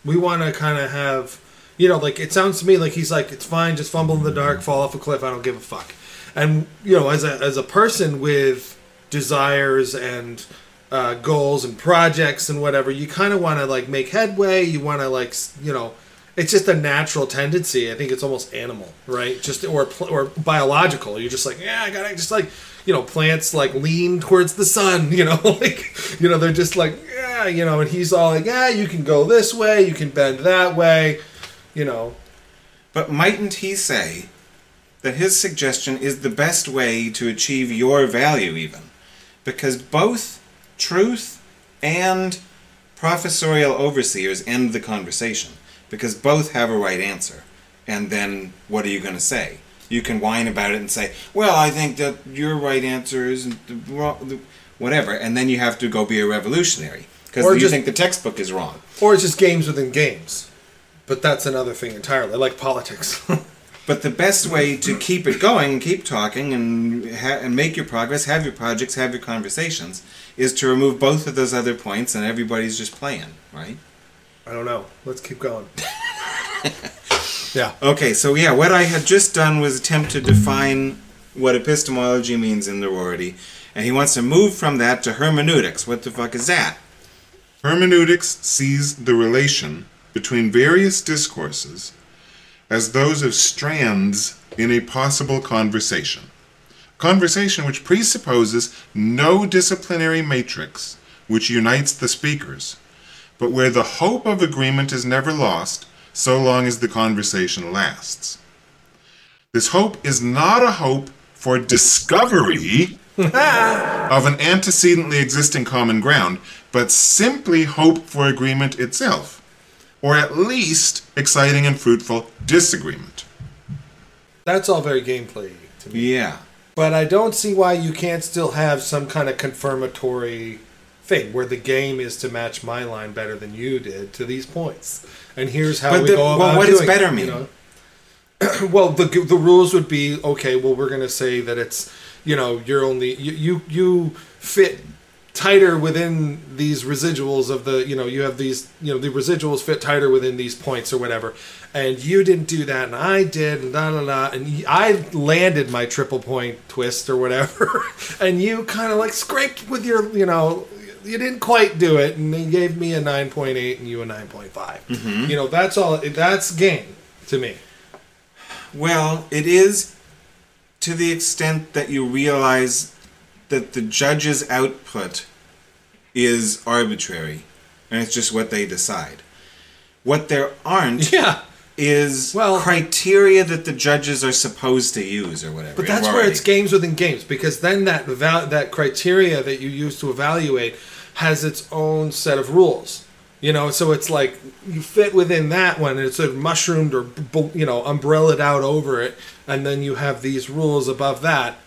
We want to kind of have, you know, like it sounds to me like he's like, it's fine, just fumble in the dark, fall off a cliff, I don't give a fuck. And you know, as a as a person with desires and uh, goals and projects and whatever, you kind of want to like make headway. You want to like, you know, it's just a natural tendency. I think it's almost animal, right? Just or or biological. You're just like, yeah, I gotta just like, you know, plants like lean towards the sun. You know, like, you know, they're just like, yeah, you know, and he's all like, yeah, you can go this way, you can bend that way, you know. But mightn't he say that his suggestion is the best way to achieve your value, even? Because both truth and professorial overseers end the conversation, because both have a right answer. And then what are you going to say? You can whine about it and say, well, I think that your right answer isn't the wrong, the, whatever, and then you have to go be a revolutionary. Because you just- think the textbook is wrong. Or it's just games within games. But that's another thing entirely, like politics. But the best way to keep it going, keep talking, and ha- and make your progress, have your projects, have your conversations, is to remove both of those other points, and everybody's just playing, right? I don't know. Let's keep going. yeah. Okay, so yeah, what I had just done was attempt to define what epistemology means in the Rorty, and he wants to move from that to hermeneutics. What the fuck is that? Hermeneutics sees the relation between various discourses as those of strands in a possible conversation. Conversation which presupposes no disciplinary matrix which unites the speakers, but where the hope of agreement is never lost so long as the conversation lasts. This hope is not a hope for discovery of an antecedently existing common ground, but simply hope for agreement itself, or at least exciting and fruitful disagreement. That's all very gameplay to me. Yeah. But I don't see why you can't still have some kind of confirmatory thing where the game is to match my line better than you did to these points. And here's how But we the- go well, about what does it, better you mean? know? well, the the rules would be okay. Well, we're going to say that it's you know you're only you you, you fit tighter within these residuals of the you know you have these you know the residuals fit tighter within these points or whatever and you didn't do that and i did and da da da and i landed my triple point twist or whatever and you kind of like scraped with your you know you didn't quite do it and they gave me a 9.8 and you a 9.5 mm-hmm. you know that's all that's game to me Well, it is to the extent that you realize that the judge's output is arbitrary and it's just what they decide. What there aren't yeah is Well- criteria that the judges are supposed to use or whatever. But that's where it's games within games because then that val- that criteria that you use to evaluate has its own set of rules. You know, so it's like you fit within that one, and it's sort of mushroomed or you know umbrellaed out over it, and then you have these rules above that.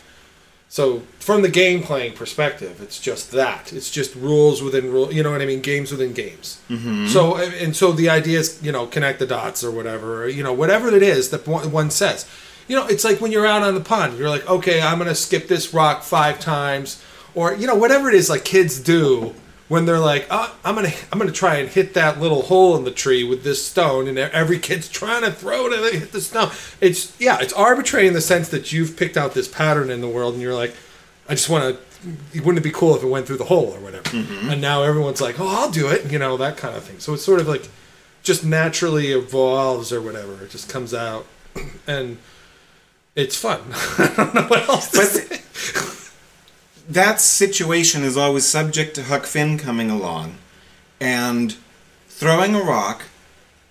So from the game playing perspective, it's just that. It's just rules within rule. You know what I mean? Games within games. Mm-hmm. So and so the idea is you know connect the dots or whatever. Or, you know whatever it is that one one says. You know it's like when you're out on the pond. You're like, okay, I'm gonna skip this rock five times, or you know whatever it is like kids do when they're like, oh, I'm gonna I'm gonna try and hit that little hole in the tree with this stone, and every kid's trying to throw it and they hit the stone. It's yeah, it's arbitrary in the sense that you've picked out this pattern in the world, and you're like, I just want to. Wouldn't it be cool if it went through the hole or whatever? Mm-hmm. And now everyone's like, oh, I'll do it, you know, that kind of thing. So it's sort of like just naturally evolves or whatever. It just comes out, and it's fun. I don't know what else to But- say. That situation is always subject to Huck Finn coming along and throwing a rock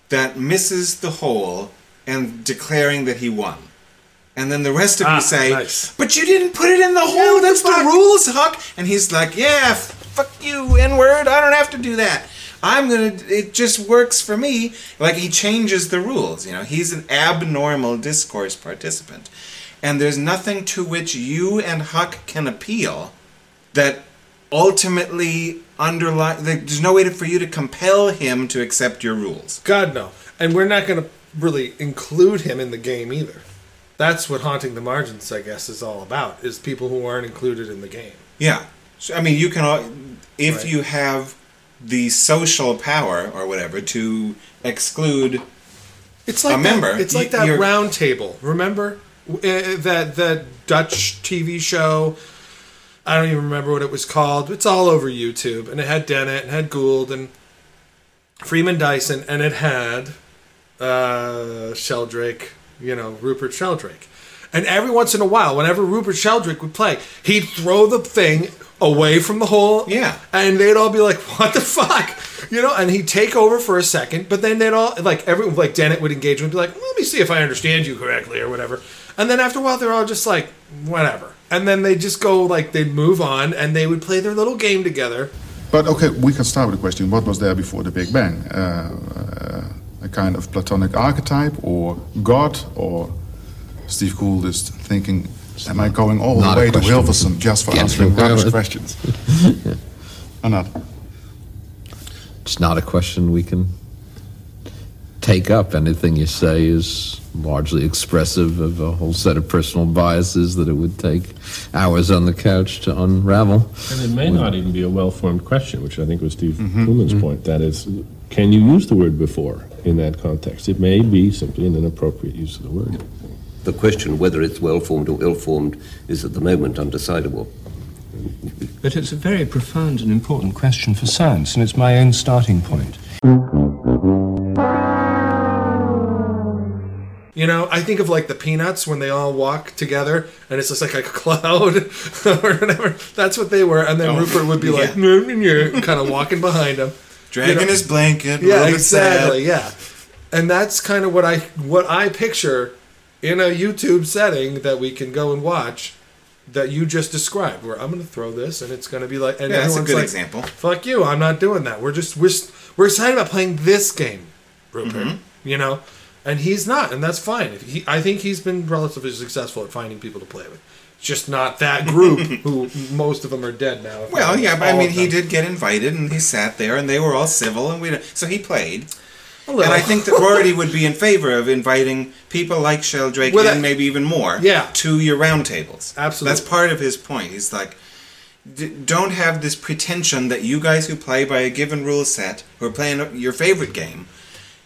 that misses the hole and declaring that he won. And then the rest of Ah, you say, nice. "But you didn't put it in the hole. That's the rules, Huck." And he's like, "Yeah, fuck you, N-word. I don't have to do that. I'm gonna. It just works for me." Like he changes the rules. You know, he's an abnormal discourse participant, and there's nothing to which you and Huck can appeal that ultimately underlie. There's no way for you to compel him to accept your rules. God no. And we're not going to really include him in the game either. That's what haunting the margins, I guess, is all about. Is people who aren't included in the game. Yeah. So, I mean, you can, if Right. you have the social power or whatever to exclude. It's like A member, it's like that round table. Remember uh, that that Dutch TV show? I don't even remember what it was called. It's all over YouTube, and it had Dennett and had Gould and Freeman Dyson, and it had uh, Sheldrake. You know, Rupert Sheldrake. And every once in a while, whenever Rupert Sheldrake would play, he'd throw the thing away from the hole. Yeah. And they'd all be like, "What the fuck?" You know. And he'd take over for a second, but then they'd all like everyone, like Dennett would engage and be like, "Let me see if I understand you correctly" or whatever. And then after a while, they're all just like, "Whatever." And then they just go like they'd move on and they would play their little game together. But okay, we can start with the question: What was there before the Big Bang? Uh, uh, a kind of Platonic archetype, or God, or Steve Gould is thinking, "Am I going all the way to question. Hilversum just for Can't answering think of rubbish it. questions?" or not? It's not a question we can take up. Anything you say is largely expressive of a whole set of personal biases that it would take hours on the couch to unravel. And it may not even be a well-formed question, which I think was Steve mm-hmm. Toulmin's mm-hmm. point. That is, can you use the word before in that context? It may be simply an inappropriate use of the word. The question whether it's well formed or ill formed is at the moment undecidable. But it's a very profound and important question for science, and it's my own starting point. You know, I think of like the Peanuts when they all walk together, and it's just like a cloud or whatever. That's what they were, and then Oh, Rupert would be yeah. like, kind of walking behind him, Dragging You know- his blanket. Yeah, exactly. Yeah, and that's kind of what I what I picture in a YouTube setting that we can go and watch that you just described. Where I'm going to throw this, and it's going to be like, and Yeah, that's a good like, example. Fuck you! I'm not doing that. We're just we're we're excited about playing this game, Rupert. Mm-hmm. You know, and he's not, and that's fine. If he, I think he's been relatively successful at finding people to play with. Just not that group, who most of them are dead now. Well, yeah, but I mean, he did get invited, and he sat there, and they were all civil, and we so he played. And I think that Rorty would be in favor of inviting people like Sheldrake Well, and maybe even more Yeah. to your roundtables. Absolutely. That's part of his point. He's like, d- don't have this pretension that you guys who play by a given rule set, who are playing your favorite game,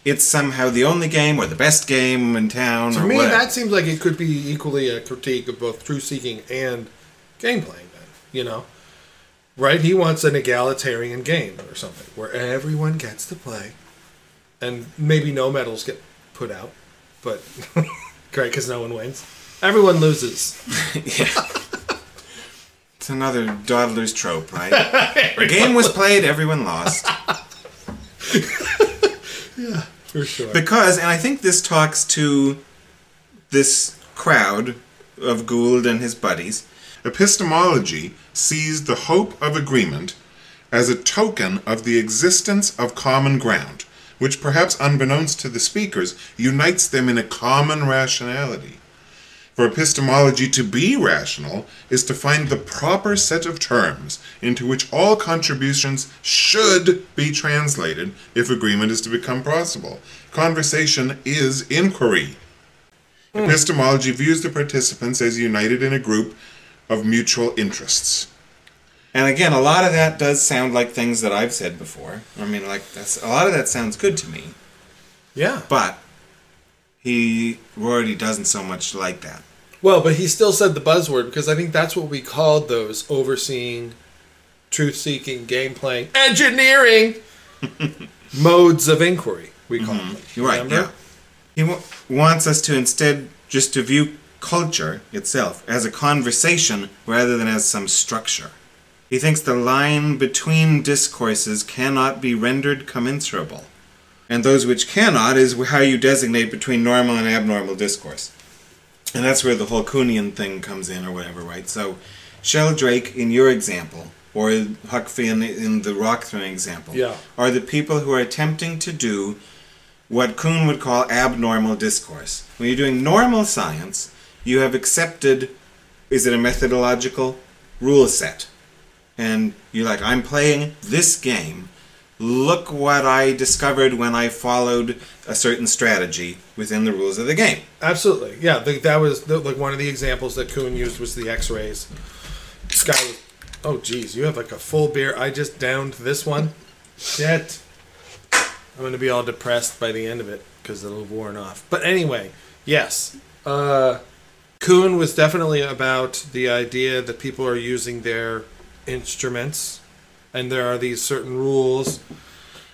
it's somehow the only game or the best game in town To me, whatever. that seems like it could be equally a critique of both truth seeking and game playing. Then you know, right? He wants an egalitarian game or something where everyone gets to play, and maybe no medals get put out, but great because no one wins. Everyone loses. yeah. It's another dawdler's trope, right? the game was played, everyone lost. For sure. Because, and I think this talks to this crowd of Gould and his buddies. Epistemology sees the hope of agreement as a token of the existence of common ground, which perhaps unbeknownst to the speakers unites them in a common rationality. For epistemology to be rational is to find the proper set of terms into which all contributions should be translated if agreement is to become possible. Conversation is inquiry. Hmm. Epistemology views the participants as united in a group of mutual interests. And again, a lot of that does sound like things that I've said before. I mean, like, that's, a lot of that sounds good to me. yeah. But he already doesn't so much like that. Well, but he still said the buzzword because I think that's what we called those overseeing, truth seeking, game playing, engineering modes of inquiry. We call mm-hmm. them. You're right, yeah. He w- wants us to instead just to view culture itself as a conversation rather than as some structure. He thinks the line between discourses cannot be rendered commensurable. And those which cannot is how you designate between normal and abnormal discourse. And that's where the whole Kuhnian thing comes in, or whatever, right? So, Sheldrake, in your example, or Huck Finn in the rock throwing example, Yeah. are the people who are attempting to do what Kuhn would call abnormal discourse. When you're doing normal science, you have accepted, is it a methodological rule set? And you're like, I'm playing this game. Look what I discovered when I followed a certain strategy within the rules of the game. Absolutely. Yeah, the, that was the, like one of the examples that Kuhn used was the X-rays. Was. Oh, geez, you have like a full beer. I just downed this one. Shit. I'm gonna be all depressed by the end of it because it'll have worn off. But anyway, yes. Uh, Kuhn was definitely about the idea that people are using their instruments, and there are these certain rules.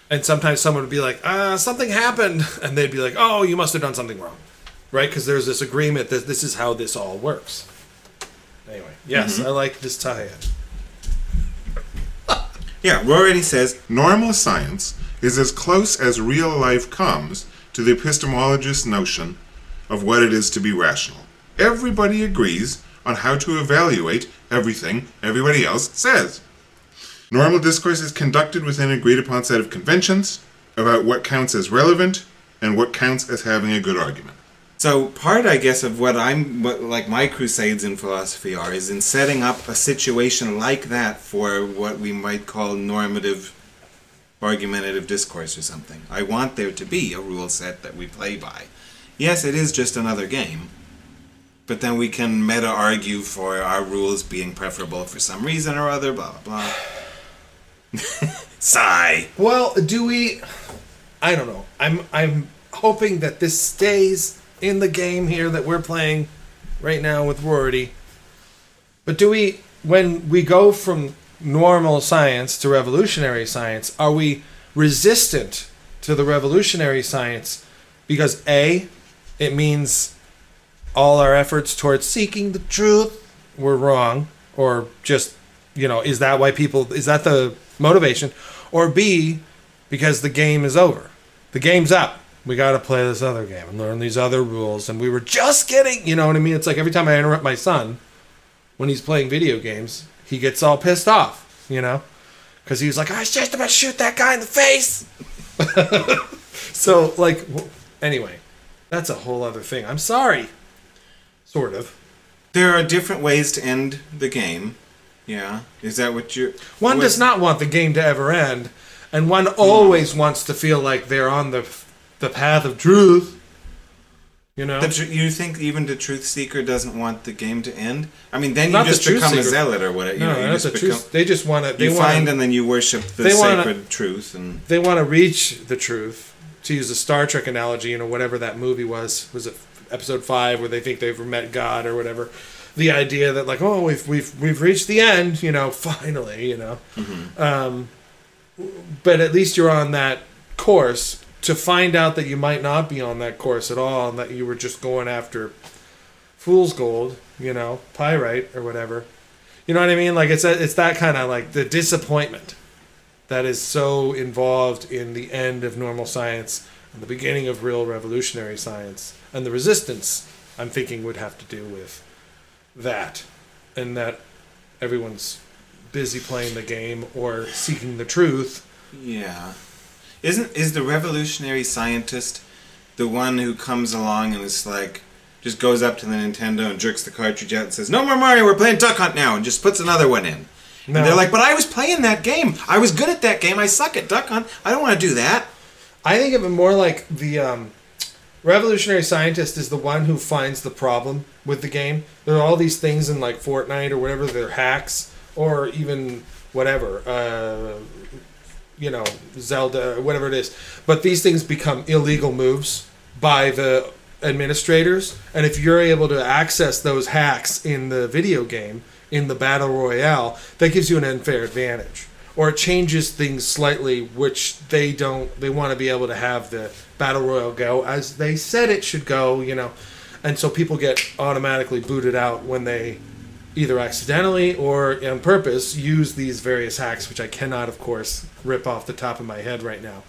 And sometimes someone would be like, "Ah, something happened," and they'd be like, "Oh, you must have done something wrong." right? Because there's this agreement that this is how this all works. Anyway, yes, I like this tie-in. Yeah, Rorty says Normal science is as close as real life comes to the epistemologist's notion of what it is to be rational. Everybody agrees on how to evaluate everything everybody else says. Normal discourse is conducted within an agreed upon set of conventions about what counts as relevant and what counts as having a good argument. So part, I guess, of what I'm what, like my crusades in philosophy are is in setting up a situation like that for what we might call normative, argumentative discourse or something. I want there to be a rule set that we play by. Yes, it is just another game, but then we can meta argue for our rules being preferable for some reason or other. Blah blah blah. Sigh. Well, do we? I don't know. I'm I'm hoping that this stays in the game here that we're playing right now with Rorty. But do we, when we go from normal science to revolutionary science, are we resistant to the revolutionary science because a, it means all our efforts towards seeking the truth were wrong, or just you know, is that why people is that the motivation, or b, because the game is over, the game's up. We got to play this other game and learn these other rules, and we were just getting, you know what I mean? It's like every time I interrupt my son when he's playing video games, he gets all pissed off, you know, because he was like, I was just about to shoot that guy in the face. so like, anyway, That's a whole other thing. I'm sorry. Sort of. There are different ways to end the game. Yeah, is that what you're? One does not want the game to ever end, and one always wants to feel like they're on the the path of truth. You know, The tr- you think even the truth seeker doesn't want the game to end? I mean, then you Not the just truth become a zealot or whatever. You no, know, you the become. truth. They just want to. They You want find and then you worship the They wanna- sacred truth and they want to reach the truth. To use a Star Trek analogy, you know, whatever that movie was, was it episode five where they think they've met God or whatever? The idea that like, oh, we've we've we've reached the end, you know, finally, you know. Um, but at least you're on that course to find out that you might not be on that course at all, and that you were just going after fool's gold, you know, pyrite or whatever. You know what I mean? Like it's a, it's that kind of like the disappointment that is so involved in the end of normal science and the beginning of real revolutionary science and the resistance i'm thinking would have to do with that and that everyone's busy playing the game or seeking the truth yeah. Isn't is the revolutionary scientist the one who comes along and is like just goes up to the Nintendo and jerks the cartridge out and says, "No more Mario, we're playing Duck Hunt now," and just puts another one in. No. And they're like, "But I was playing that game. I was good at that game. I suck at Duck Hunt. I don't want to do that." i think of it more like the um, revolutionary scientist is the one who finds the problem with the game. There are all these things in like fortnite or whatever they're hacks or even whatever uh, you know zelda or whatever it is. But these things become illegal moves by the administrators and if you're able to access those hacks in the video game in the battle royale that gives you an unfair advantage. Or it changes things slightly which they don't they want to be able to have the battle royale go. As they said it should go you know and so people get automatically booted out when they either accidentally or on purpose use these various hacks which i cannot of course rip off the top of my head right now.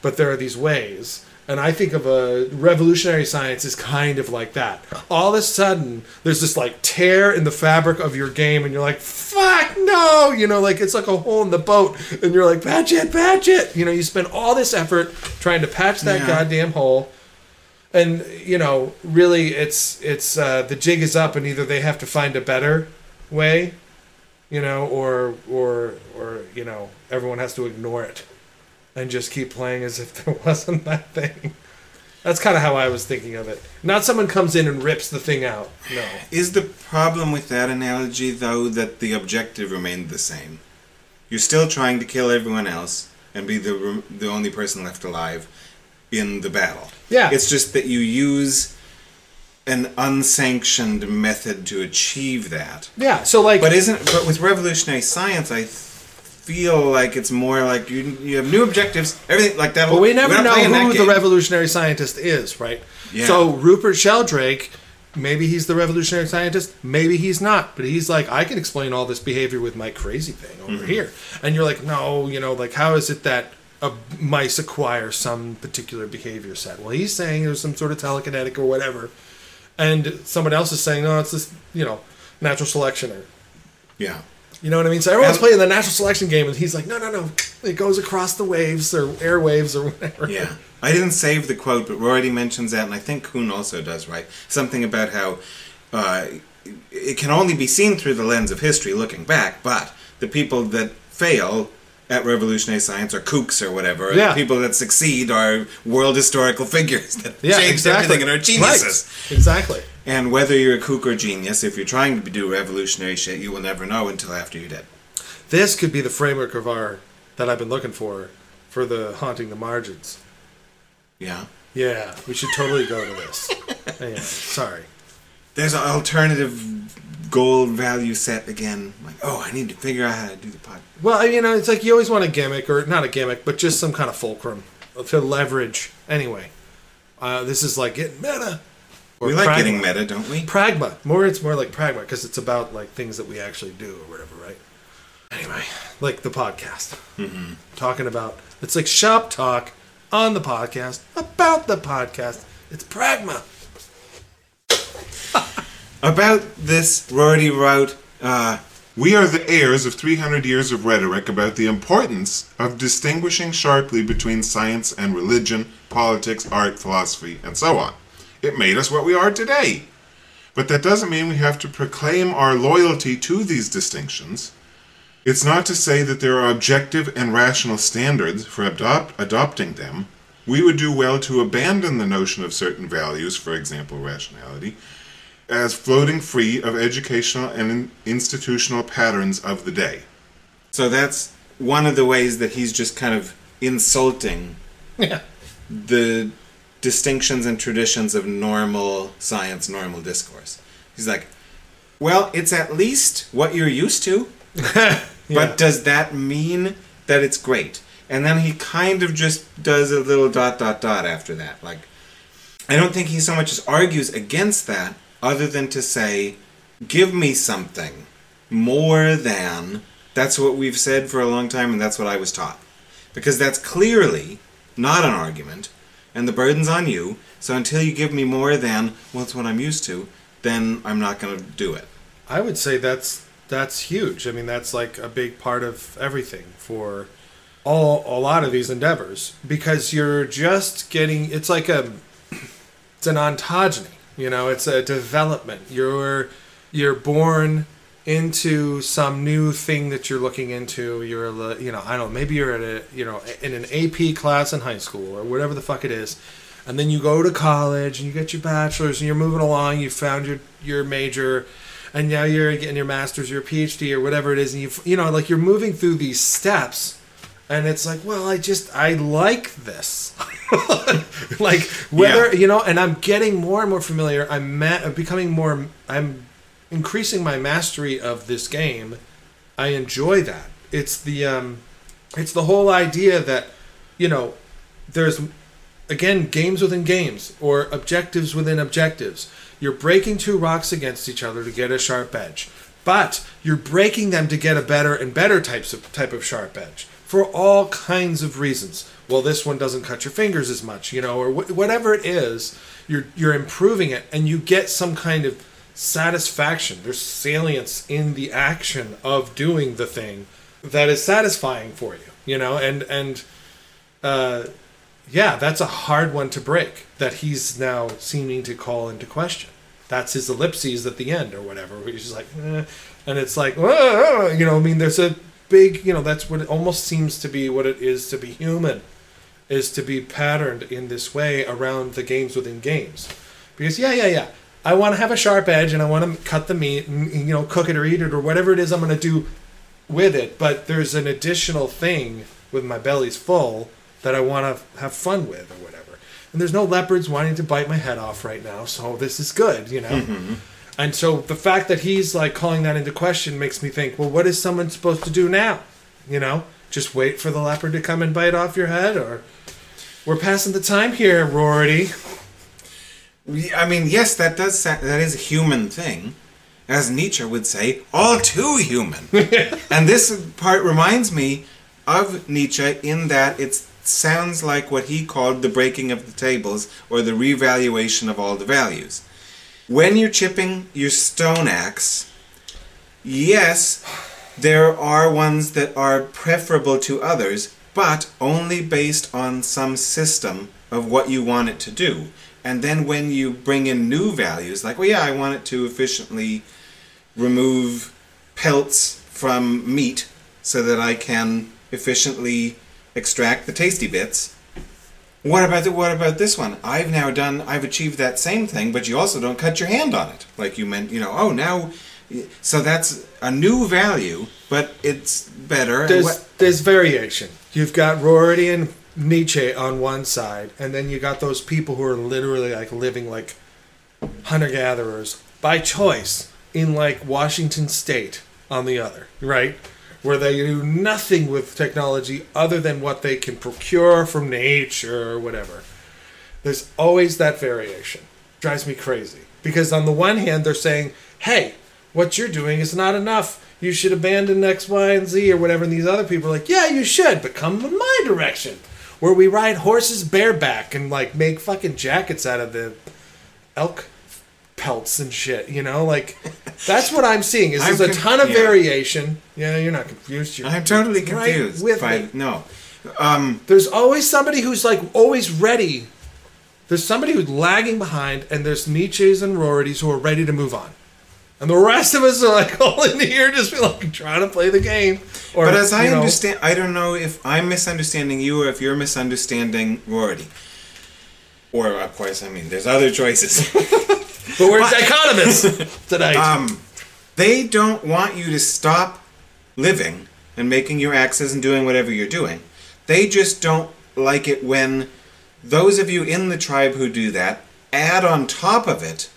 But there are these ways and i think of a revolutionary science is kind of like that. All of a sudden there's this like tear in the fabric of your game and you're like fuck no! You know like it's like a hole in the boat and you're like patch it patch it! You know you spend all this effort trying to patch that Yeah. goddamn hole. And you know really it's it's uh, the jig is up and either they have to find a better way you know or or or you know everyone has to ignore it and just keep playing as if there wasn't that thing that's kind of how i was thinking of it not someone comes in and rips the thing out no Is the problem with that analogy, though, that the objective remained the same? You're still trying to kill everyone else and be the the only person left alive in the battle. Yeah. It's just that you use an unsanctioned method to achieve that. yeah so like But isn't but with revolutionary science, I feel like it's more like you you have new objectives, everything like that. But we never know who the revolutionary scientist is, right? Yeah. So Rupert Sheldrake, maybe he's the revolutionary scientist, maybe he's not. But he's like, I can explain all this behavior with my crazy thing over Mhm. here. And you're like, no, you know, like how is it that uh, mice acquire some particular behavior set? Well, he's saying there's some sort of telekinetic or whatever, and someone else is saying, no, it's this, you know, natural selection or Yeah. You know what I mean? So everyone's playing the natural selection game, and he's like, no, no, no, it goes across the waves or airwaves or whatever. Yeah. I didn't save the quote, but Rorty mentions that, and I think Kuhn also does, right? Something about how uh, it can only be seen through the lens of history looking back, but the people that fail at revolutionary science are kooks or whatever. and Yeah. The people that succeed are world historical figures that Yeah, changed exactly. everything and are geniuses. Right. Exactly. And whether you're a kook or genius, if you're trying to do revolutionary shit, you will never know until after you're dead. This could be the framework of our that I've been looking for for the haunting the margins. Yeah. Yeah, we should totally go to this. anyway, sorry. There's an alternative goal value set again. Like, oh, I need to figure out how to do the pod. Well, you know, it's like you always want a gimmick, or not a gimmick, but just some kind of fulcrum to leverage. Anyway, uh, this is like getting meta. We like pragma. getting meta, don't we? Pragma. More, it's more like pragma because it's about like things that we actually do or whatever, right? Anyway, like the podcast. Mm-hmm. Talking about it's like shop talk on the podcast about the podcast. It's pragma. About this, Rorty wrote, uh, We are the heirs of 300 years of rhetoric about the importance of distinguishing sharply between science and religion, politics, art, philosophy, and so on. It made us what we are today. But that doesn't mean we have to proclaim our loyalty to these distinctions. It's not to say that there are objective and rational standards for adopt- adopting them. We would do well to abandon the notion of certain values, for example, rationality, as floating free of educational and in- institutional patterns of the day. So that's one of the ways that he's just kind of insulting Yeah. the distinctions and traditions of normal science, normal discourse. He's like, well, it's at least what you're used to, but does that mean that it's great? And then he kind of just does a little dot dot dot after that. Like, I don't think he so much as argues against that, other than to say, give me something more than that's what we've said for a long time and that's what I was taught. Because that's clearly not an argument, and the burden's on you. So until you give me more than, well, it's what I'm used to, then I'm not going to do it. I would say that's that's huge. I mean, that's like a big part of everything for all a lot of these endeavors because you're just getting. It's like a it's an ontogeny. You know, it's a development. You're you're born into some new thing that you're looking into. You're, uh, you know, I don't know, maybe you're at a, you know, in an AP class in high school or whatever the fuck it is. And then you go to college and you get your bachelor's and you're moving along. You found your, your major and now you're getting your master's, your PhD or whatever it is. And you, you know, like you're moving through these steps and it's like, well, I just, I like this. like whether, Yeah. you know, and I'm getting more and more familiar. I'm, ma- I'm becoming more, I'm increasing my mastery of this game. I enjoy that. It's the um, it's the whole idea that you know there's again games within games or objectives within objectives. You're breaking two rocks against each other to get a sharp edge, but you're breaking them to get a better and better types of type of sharp edge for all kinds of reasons. Well, this one doesn't cut your fingers as much, you know, or wh- whatever it is. You're you're improving it, and you get some kind of satisfaction. There's salience in the action of doing the thing that is satisfying for you, you know, and and uh, yeah, that's a hard one to break. That he's now seeming to call into question. That's his ellipses at the end or whatever. Where he's like, eh, and it's like, you know, I mean, there's a big, you know, that's what it almost seems to be what it is to be human, is to be patterned in this way around the games within games. Because yeah, yeah, yeah, I want to have a sharp edge and I want to cut the meat and you know cook it or eat it or whatever it is I'm going to do with it. But there's an additional thing with my belly's full that I want to have fun with or whatever. And there's no leopards wanting to bite my head off right now, so this is good, you know. Mm-hmm. And so the fact that he's like calling that into question makes me think, well, what is someone supposed to do now? You know, just wait for the leopard to come and bite off your head, or we're passing the time here, Rorty. I mean, yes, that does sa- that is a human thing, as Nietzsche would say, all too human. and this part reminds me of Nietzsche in that it sounds like what he called the breaking of the tables or the revaluation of all the values. When you're chipping your stone axe, yes, there are ones that are preferable to others, but only based on some system of what you want it to do. And then when you bring in new values, like, well, yeah, I want it to efficiently remove pelts from meat so that I can efficiently extract the tasty bits. What about the, what about this one? I've now done I've achieved that same thing, but you also don't cut your hand on it. Like you meant, you know, oh now so that's a new value, but it's better. There's there's variation. You've got Rorty and Nietzsche on one side, and then you got those people who are literally like living like hunter gatherers by choice in like Washington State on the other, right? Where they do nothing with technology other than what they can procure from nature or whatever. There's always that variation. Drives me crazy. Because on the one hand, they're saying, hey, what you're doing is not enough. You should abandon X, Y, and Z or whatever. And these other people are like, yeah, you should, but come in my direction. Where we ride horses bareback and like make fucking jackets out of the elk pelts and shit, you know? Like, that's what I'm seeing. Is I'm there's a ton of yeah. variation. Yeah, you're not confused. You're I'm totally confused with by no. Um, There's always somebody who's like always ready. There's somebody who's lagging behind, and there's Nietzsche's and Rorty's who are ready to move on. And the rest of us are like all in here, just like trying to play the game. Or, but as I know, understand, I don't know if I'm misunderstanding you or if you're misunderstanding Rorty. Or, of course, I mean, there's other choices. but we're dichotomous tonight. um, they don't want you to stop living and making your axes and doing whatever you're doing. They just don't like it when those of you in the tribe who do that add on top of it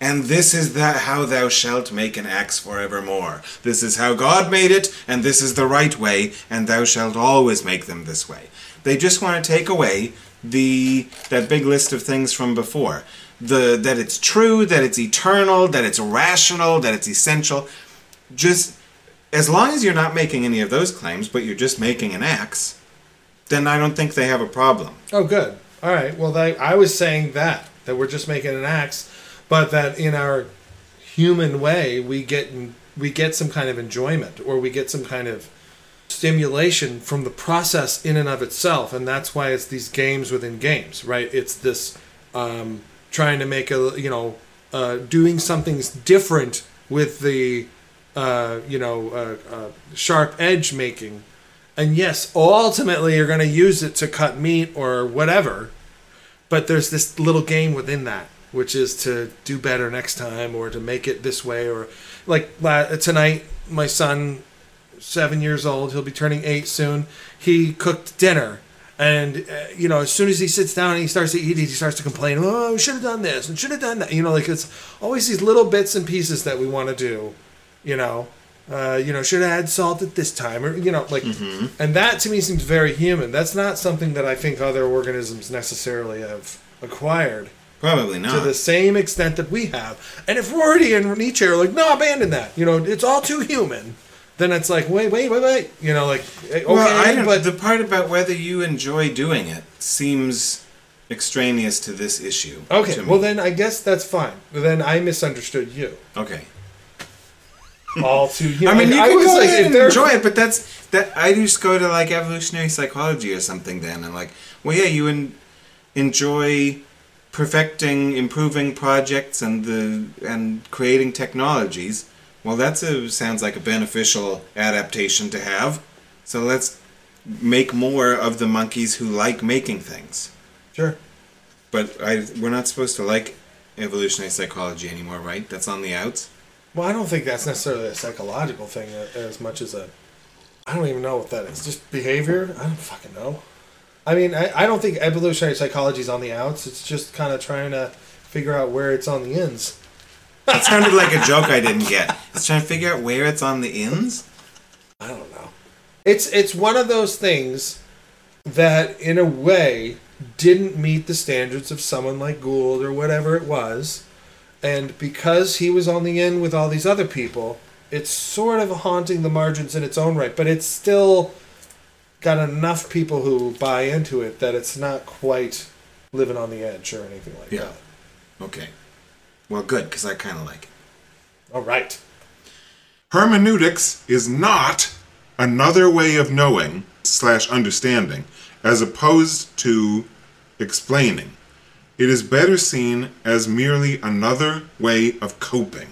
and this is that how thou shalt make an axe forevermore. This is how God made it, and this is the right way, and thou shalt always make them this way. They just want to take away the that big list of things from before. The that it's true, that it's eternal, that it's rational, that it's essential. Just as long as you're not making any of those claims, but you're just making an axe, then I don't think they have a problem. Oh, good. All right. Well, they, I was saying that that we're just making an axe, but that in our human way we get we get some kind of enjoyment or we get some kind of stimulation from the process in and of itself, and that's why it's these games within games, right? It's this um, trying to make a you know uh, doing something different with the uh, you know uh, uh, sharp edge making and yes, ultimately you're going to use it to cut meat or whatever. But there's this little game within that, which is to do better next time or to make it this way. Or like tonight, my son, seven years old, he'll be turning eight soon. He cooked dinner. And uh, you know, as soon as he sits down and he starts to eat, he starts to complain. Oh, we should have done this and should have done that. You know, like it's always these little bits and pieces that we want to do. You know, uh, you know, should have had salt at this time, or you know, like, and that to me seems very human. That's not something that I think other organisms necessarily have acquired Probably not. to the same extent that we have. And if Rorty and Nietzsche are like, no, abandon that, you know, it's all too human, then it's like, wait, wait, wait, wait, you know, like, eh, okay, well, I don't, but the part about whether you enjoy doing it seems extraneous to this issue. okay, well then I guess that's fine. Then I misunderstood you. Okay. All too human. I mean, you can was go like, ahead and enjoy it, but that's that. I just go to like evolutionary psychology or something then, and like, well, yeah, you en- enjoy perfecting, improving projects and the and creating technologies. Well, that's a sounds like a beneficial adaptation to have. So let's make more of the monkeys who like making things. Sure. But I, we're not supposed to like evolutionary psychology anymore, right? That's on the outs. Well, I don't think that's necessarily a psychological thing uh, as much as a. I don't even know what that is. Just behavior? I don't fucking know. I mean, I, I don't think evolutionary psychology is on the outs. It's just kind of trying to figure out where it's on the ins. That sounded like a joke I didn't get. It's trying to figure out where it's on the ins. I don't know. It's it's one of those things that, in a way, didn't meet the standards of someone like Gould or whatever it was, and because he was on the end with all these other people, it's sort of haunting the margins in its own right. But it's still got enough people who buy into it that it's not quite living on the edge or anything like Yeah. that. Okay. Well, good, because I kind of like it. All right. Hermeneutics is not another way of knowing slash understanding, as opposed to explaining. It is better seen as merely another way of coping.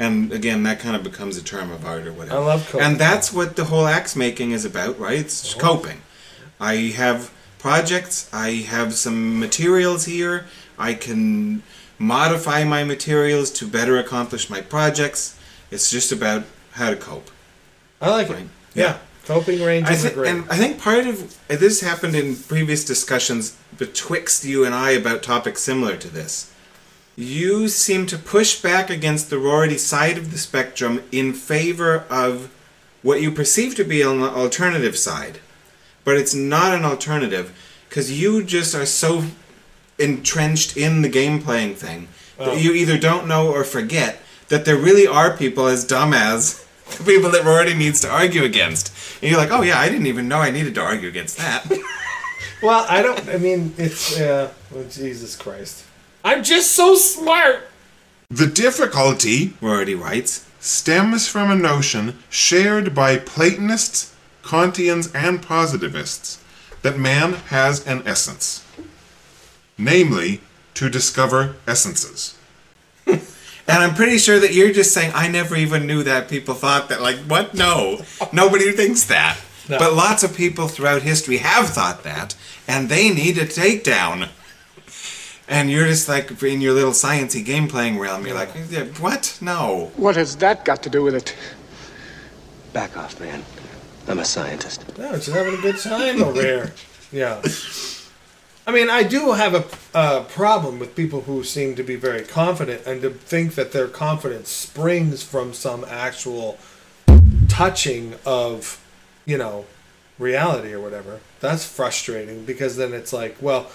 And again, that kind of becomes a term of art or whatever. I love coping. And that's what the whole axe making is about, right? It's just uh-huh. coping. I have projects, I have some materials here, I can modify my materials to better accomplish my projects. It's just about how to cope. I like it. Yeah. Yeah. Coping I ranges think, are great. and I think part of this happened in previous discussions betwixt you and I about topics similar to this. You seem to push back against the Rorty side of the spectrum in favor of what you perceive to be an alternative side, but it's not an alternative because you just are so entrenched in the game playing thing Oh. that you either don't know or forget that there really are people as dumb as the people that Rorty needs to argue against. And you're like, oh yeah, I didn't even know I needed to argue against that. Well, I don't. I mean, it's. Uh, oh, Jesus Christ. I'm just so smart. The difficulty, Rorty writes, stems from a notion shared by Platonists, Kantians, and positivists that man has an essence. namely, to discover essences. And I'm pretty sure that you're just saying, I never even knew that people thought that. Like, what? No. Nobody thinks that. No. But lots of people throughout history have thought that, and they need a takedown. And you're just like, in your little sciencey game playing realm, you're like, what? No. What has that got to do with it? Back off, man. I'm a scientist. No, just having a good time over here. Yeah. I mean, I do have a, a problem with people who seem to be very confident and to think that their confidence springs from some actual touching of, you know, reality or whatever. That's frustrating because then it's like, well,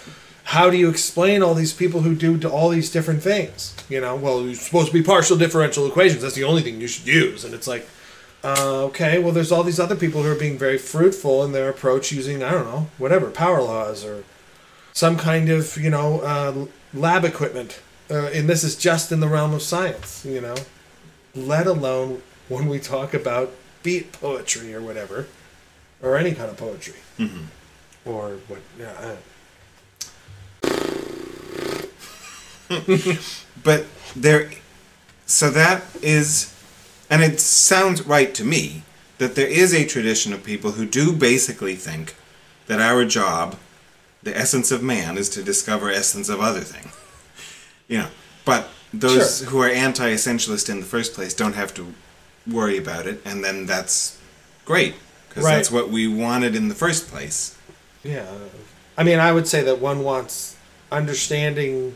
how do you explain all these people who do all these different things? You know, well, you're supposed to be partial differential equations. That's the only thing you should use. And it's like, uh, okay, well, there's all these other people who are being very fruitful in their approach using, I don't know, whatever, power laws or some kind of, you know, uh, lab equipment. Uh, and this is just in the realm of science, you know, let alone when we talk about beat poetry or whatever, or any kind of poetry. Mhm. Or what, yeah. I, But there, so that is, and it sounds right to me that there is a tradition of people who do basically think that our job, the essence of man, is to discover essence of other thing. You know, but those Sure. who are anti-essentialist in the first place don't have to worry about it, and then that's great because Right. that's what we wanted in the first place. Yeah. I mean, I would say that one wants understanding,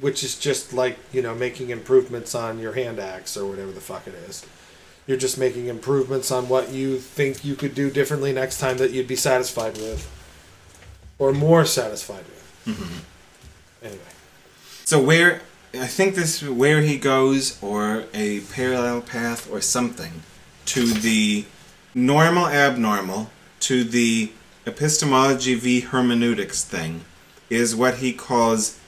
which is just like, you know, making improvements on your hand axe or whatever the fuck it is. You're just making improvements on what you think you could do differently next time that you'd be satisfied with. Or more satisfied with. Mm-hmm. Anyway. So where I think this where he goes, or a parallel path, or something, to the normal abnormal, to the epistemology v hermeneutics thing, is what he calls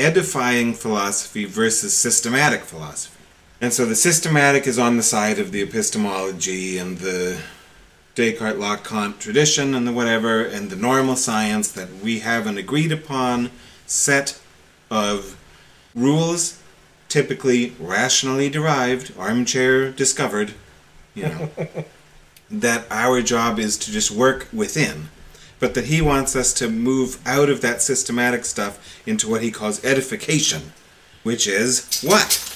edifying philosophy versus systematic philosophy. And so the systematic is on the side of the epistemology and the Descartes, Locke, Kant tradition and the whatever, and the normal science that we have an agreed upon set of rules, typically rationally derived, armchair discovered, you know, that our job is to just work within. But that he wants us to move out of that systematic stuff into what he calls edification, which is what?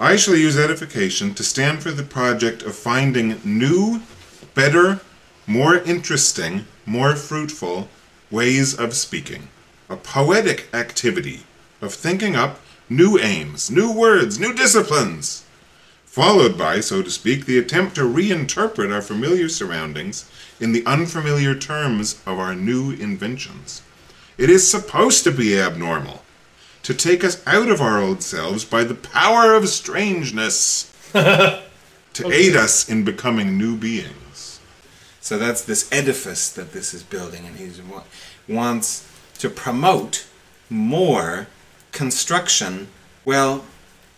I shall use edification to stand for the project of finding new, better, more interesting, more fruitful ways of speaking. A poetic activity of thinking up new aims, new words, new disciplines. Followed by, so to speak, the attempt to reinterpret our familiar surroundings in the unfamiliar terms of our new inventions. It is supposed to be abnormal to take us out of our old selves by the power of strangeness, to aid us in becoming new beings. So that's this edifice that this is building, and he wants to promote more construction. Well,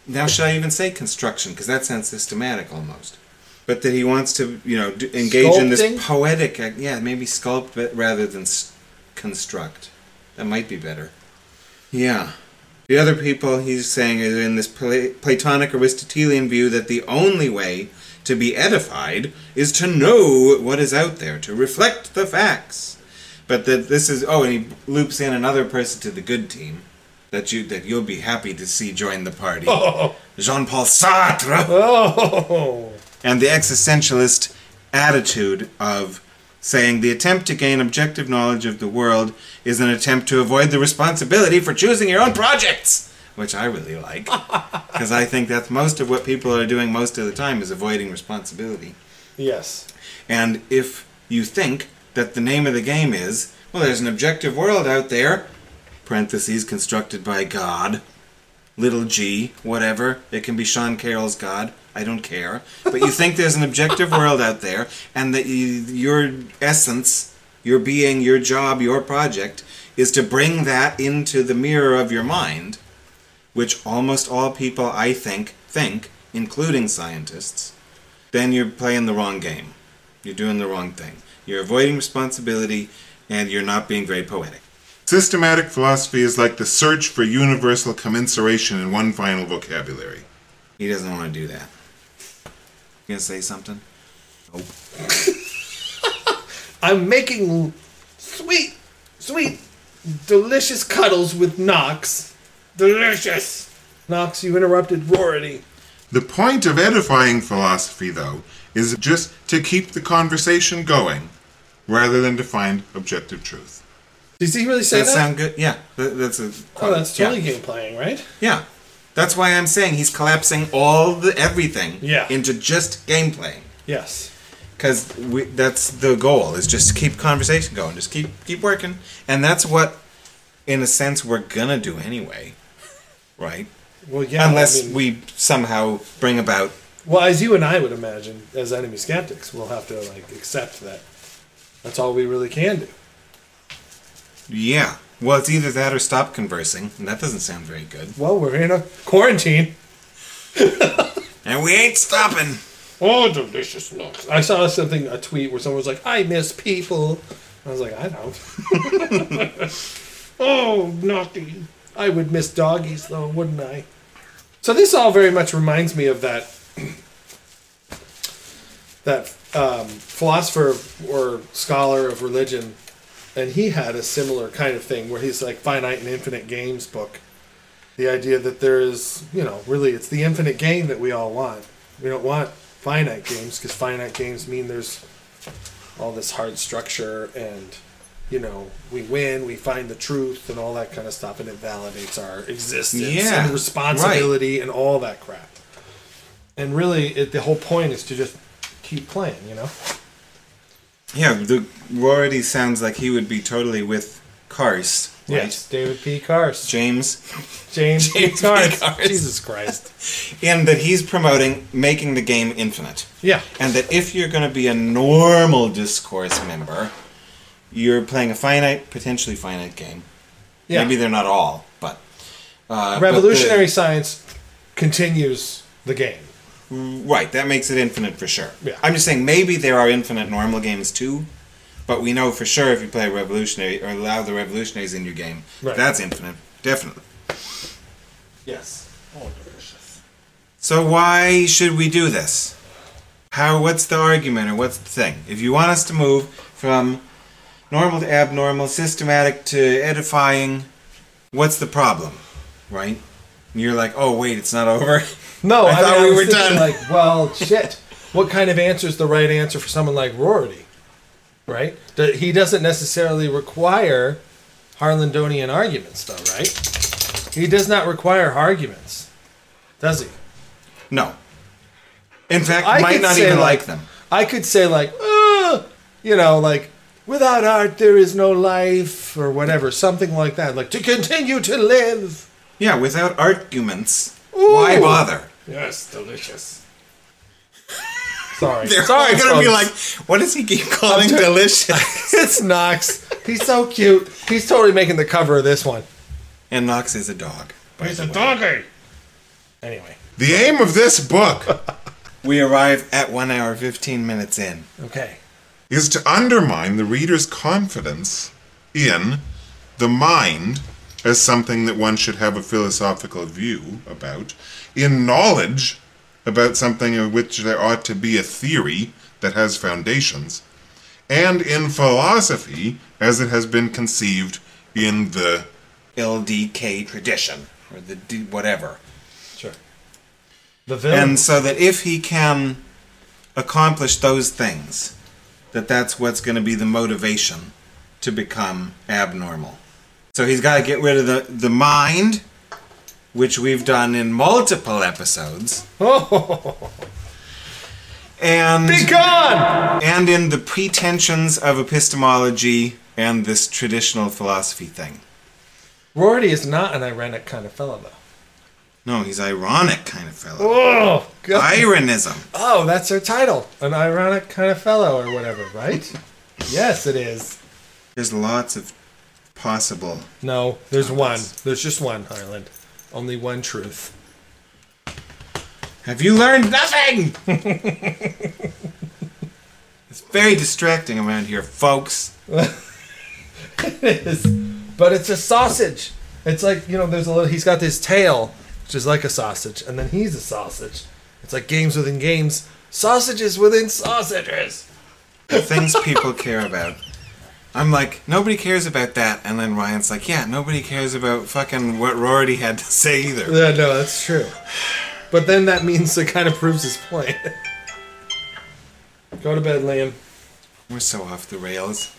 now should I even say construction? Because that sounds systematic almost. But that he wants to, you know, engage in this poetic, yeah, maybe sculpt but rather than s- construct. That might be better. Yeah. The other people he's saying is in this Pla- Platonic Aristotelian view that the only way to be edified is to know what is out there, to reflect the facts. But that this is oh, and he loops in another person to the good team that you that you'll be happy to see join the party. Oh. Jean-Paul Sartre Oh. and the existentialist attitude of saying the attempt to gain objective knowledge of the world is an attempt to avoid the responsibility for choosing your own projects, which I really like because I think that's most of what people are doing most of the time is avoiding responsibility. Yes. And if you think that the name of the game is, well, there's an objective world out there, parentheses constructed by God, little g, whatever, it can be Sean Carroll's God, I don't care. But you think there's an objective world out there, and that you, your essence, your being, your job, your project, is to bring that into the mirror of your mind, which almost all people, I think, think, including scientists, then you're playing the wrong game. You're doing the wrong thing. You're avoiding responsibility and you're not being very poetic. Systematic philosophy is like the search for universal commensuration in one final vocabulary. He doesn't want to do that. You gonna say something? Nope. I'm making sweet, sweet, delicious cuddles with Knox. Delicious. Knox, you interrupted Rorty. The point of edifying philosophy, though, is just to keep the conversation going rather than to find objective truth. Does he really say that? that sound good? Yeah, that, that's a. oh, that's totally yeah. game playing, right? Yeah, that's why I'm saying he's collapsing all the everything Yeah. into just game playing. Yes. because we that's the goal is just to keep conversation going just keep keep working and that's what in a sense we're gonna do anyway right Well, yeah. unless I mean- we somehow bring about Well, as you and I would imagine, as enemy skeptics, we'll have to like accept that. That's all we really can do. Yeah well it's either that or stop conversing and that doesn't sound very good Well, we're in a quarantine. and we ain't stopping Oh, delicious Knox. I saw something, a tweet where someone was like, "I miss people." I was like, "I don't." oh, naughty. I would miss doggies though, wouldn't I? So this all very much reminds me of that that um, philosopher or scholar of religion, and he had a similar kind of thing where he's like finite and infinite games book. The idea that there is, you know, really it's the infinite game that we all want. We don't want finite games because finite games mean there's all this hard structure and you know we win we find the truth and all that kind of stuff and it validates our existence Yeah, and responsibility and all that crap and really it, the whole point is to just keep playing you know yeah the already sounds like he would be totally with Carse right? yes david p Carse James james, James p P. Carse Carse. jesus christ and that he's promoting making the game infinite yeah and that if you're going to be a normal discourse member, you're playing a finite, potentially finite game. Yeah. Maybe they're not all, but uh, but revolutionary science continues the game the- right, that makes it infinite for sure. Yeah. I'm just saying maybe there are infinite normal games too, but we know for sure if you play revolutionary or allow the revolutionaries in your game, Right. that's infinite, definitely. yes oh delicious So why should we do this? How? What's the argument or what's the thing? If you want us to move from normal to abnormal, systematic to edifying, what's the problem? Right? And you're like, oh wait, it's not over. No, I I, thought mean, I we was were done. Like, well, shit. What kind of answer is the right answer for someone like Rorty? Right? He doesn't necessarily require Harlandonian arguments, though, right? He does not require arguments, does he? No. In fact, I might not even like- like them. I could say like, "Uh," you know, like without art there is no life, or whatever, something like that. Like to continue to live. Yeah, without arguments, why bother? Yes, delicious. Sorry, They're sorry, all gonna be like, what does he keep calling I'm t- delicious? it's Knox. He's so cute. He's totally making the cover of this one. and Knox is a dog. by He's the a way. doggy. Anyway, The aim of this book We arrive at one hour fifteen minutes in. okay. is to undermine the reader's confidence in the mind as something that one should have a philosophical view about, in knowledge about something of which there ought to be a theory that has foundations, and in philosophy as it has been conceived in the LDK tradition or the D- whatever. Sure. The villain. And so that if he can accomplish those things, that that's what's going to be the motivation to become abnormal. So he's got to get rid of the, the mind, which we've done in multiple episodes, and Be gone! and in the pretensions of epistemology and this traditional philosophy thing. Rorty is not an ironic kind of fellow, though. No, he's ironic kind of fellow. Oh, God. Ironism. Oh, that's her title. An ironic kind of fellow, or whatever, right? yes, it is. There's lots of possible. No, there's one. There's just one, Highland. Only one truth. Have you learned nothing? it's very distracting around here, folks. It is. but it's a sausage. It's like you know, there's a little. He's got this tail, which is like a sausage, and then he's a sausage. It's like games within games, sausages within sausages. The things people care about. I'm like, nobody cares about that. And then Ryan's like, yeah, nobody cares about fucking what Rorty had to say either. Yeah, no, that's true. But then that means it kind of proves his point. Go to bed, Liam. We're so off the rails.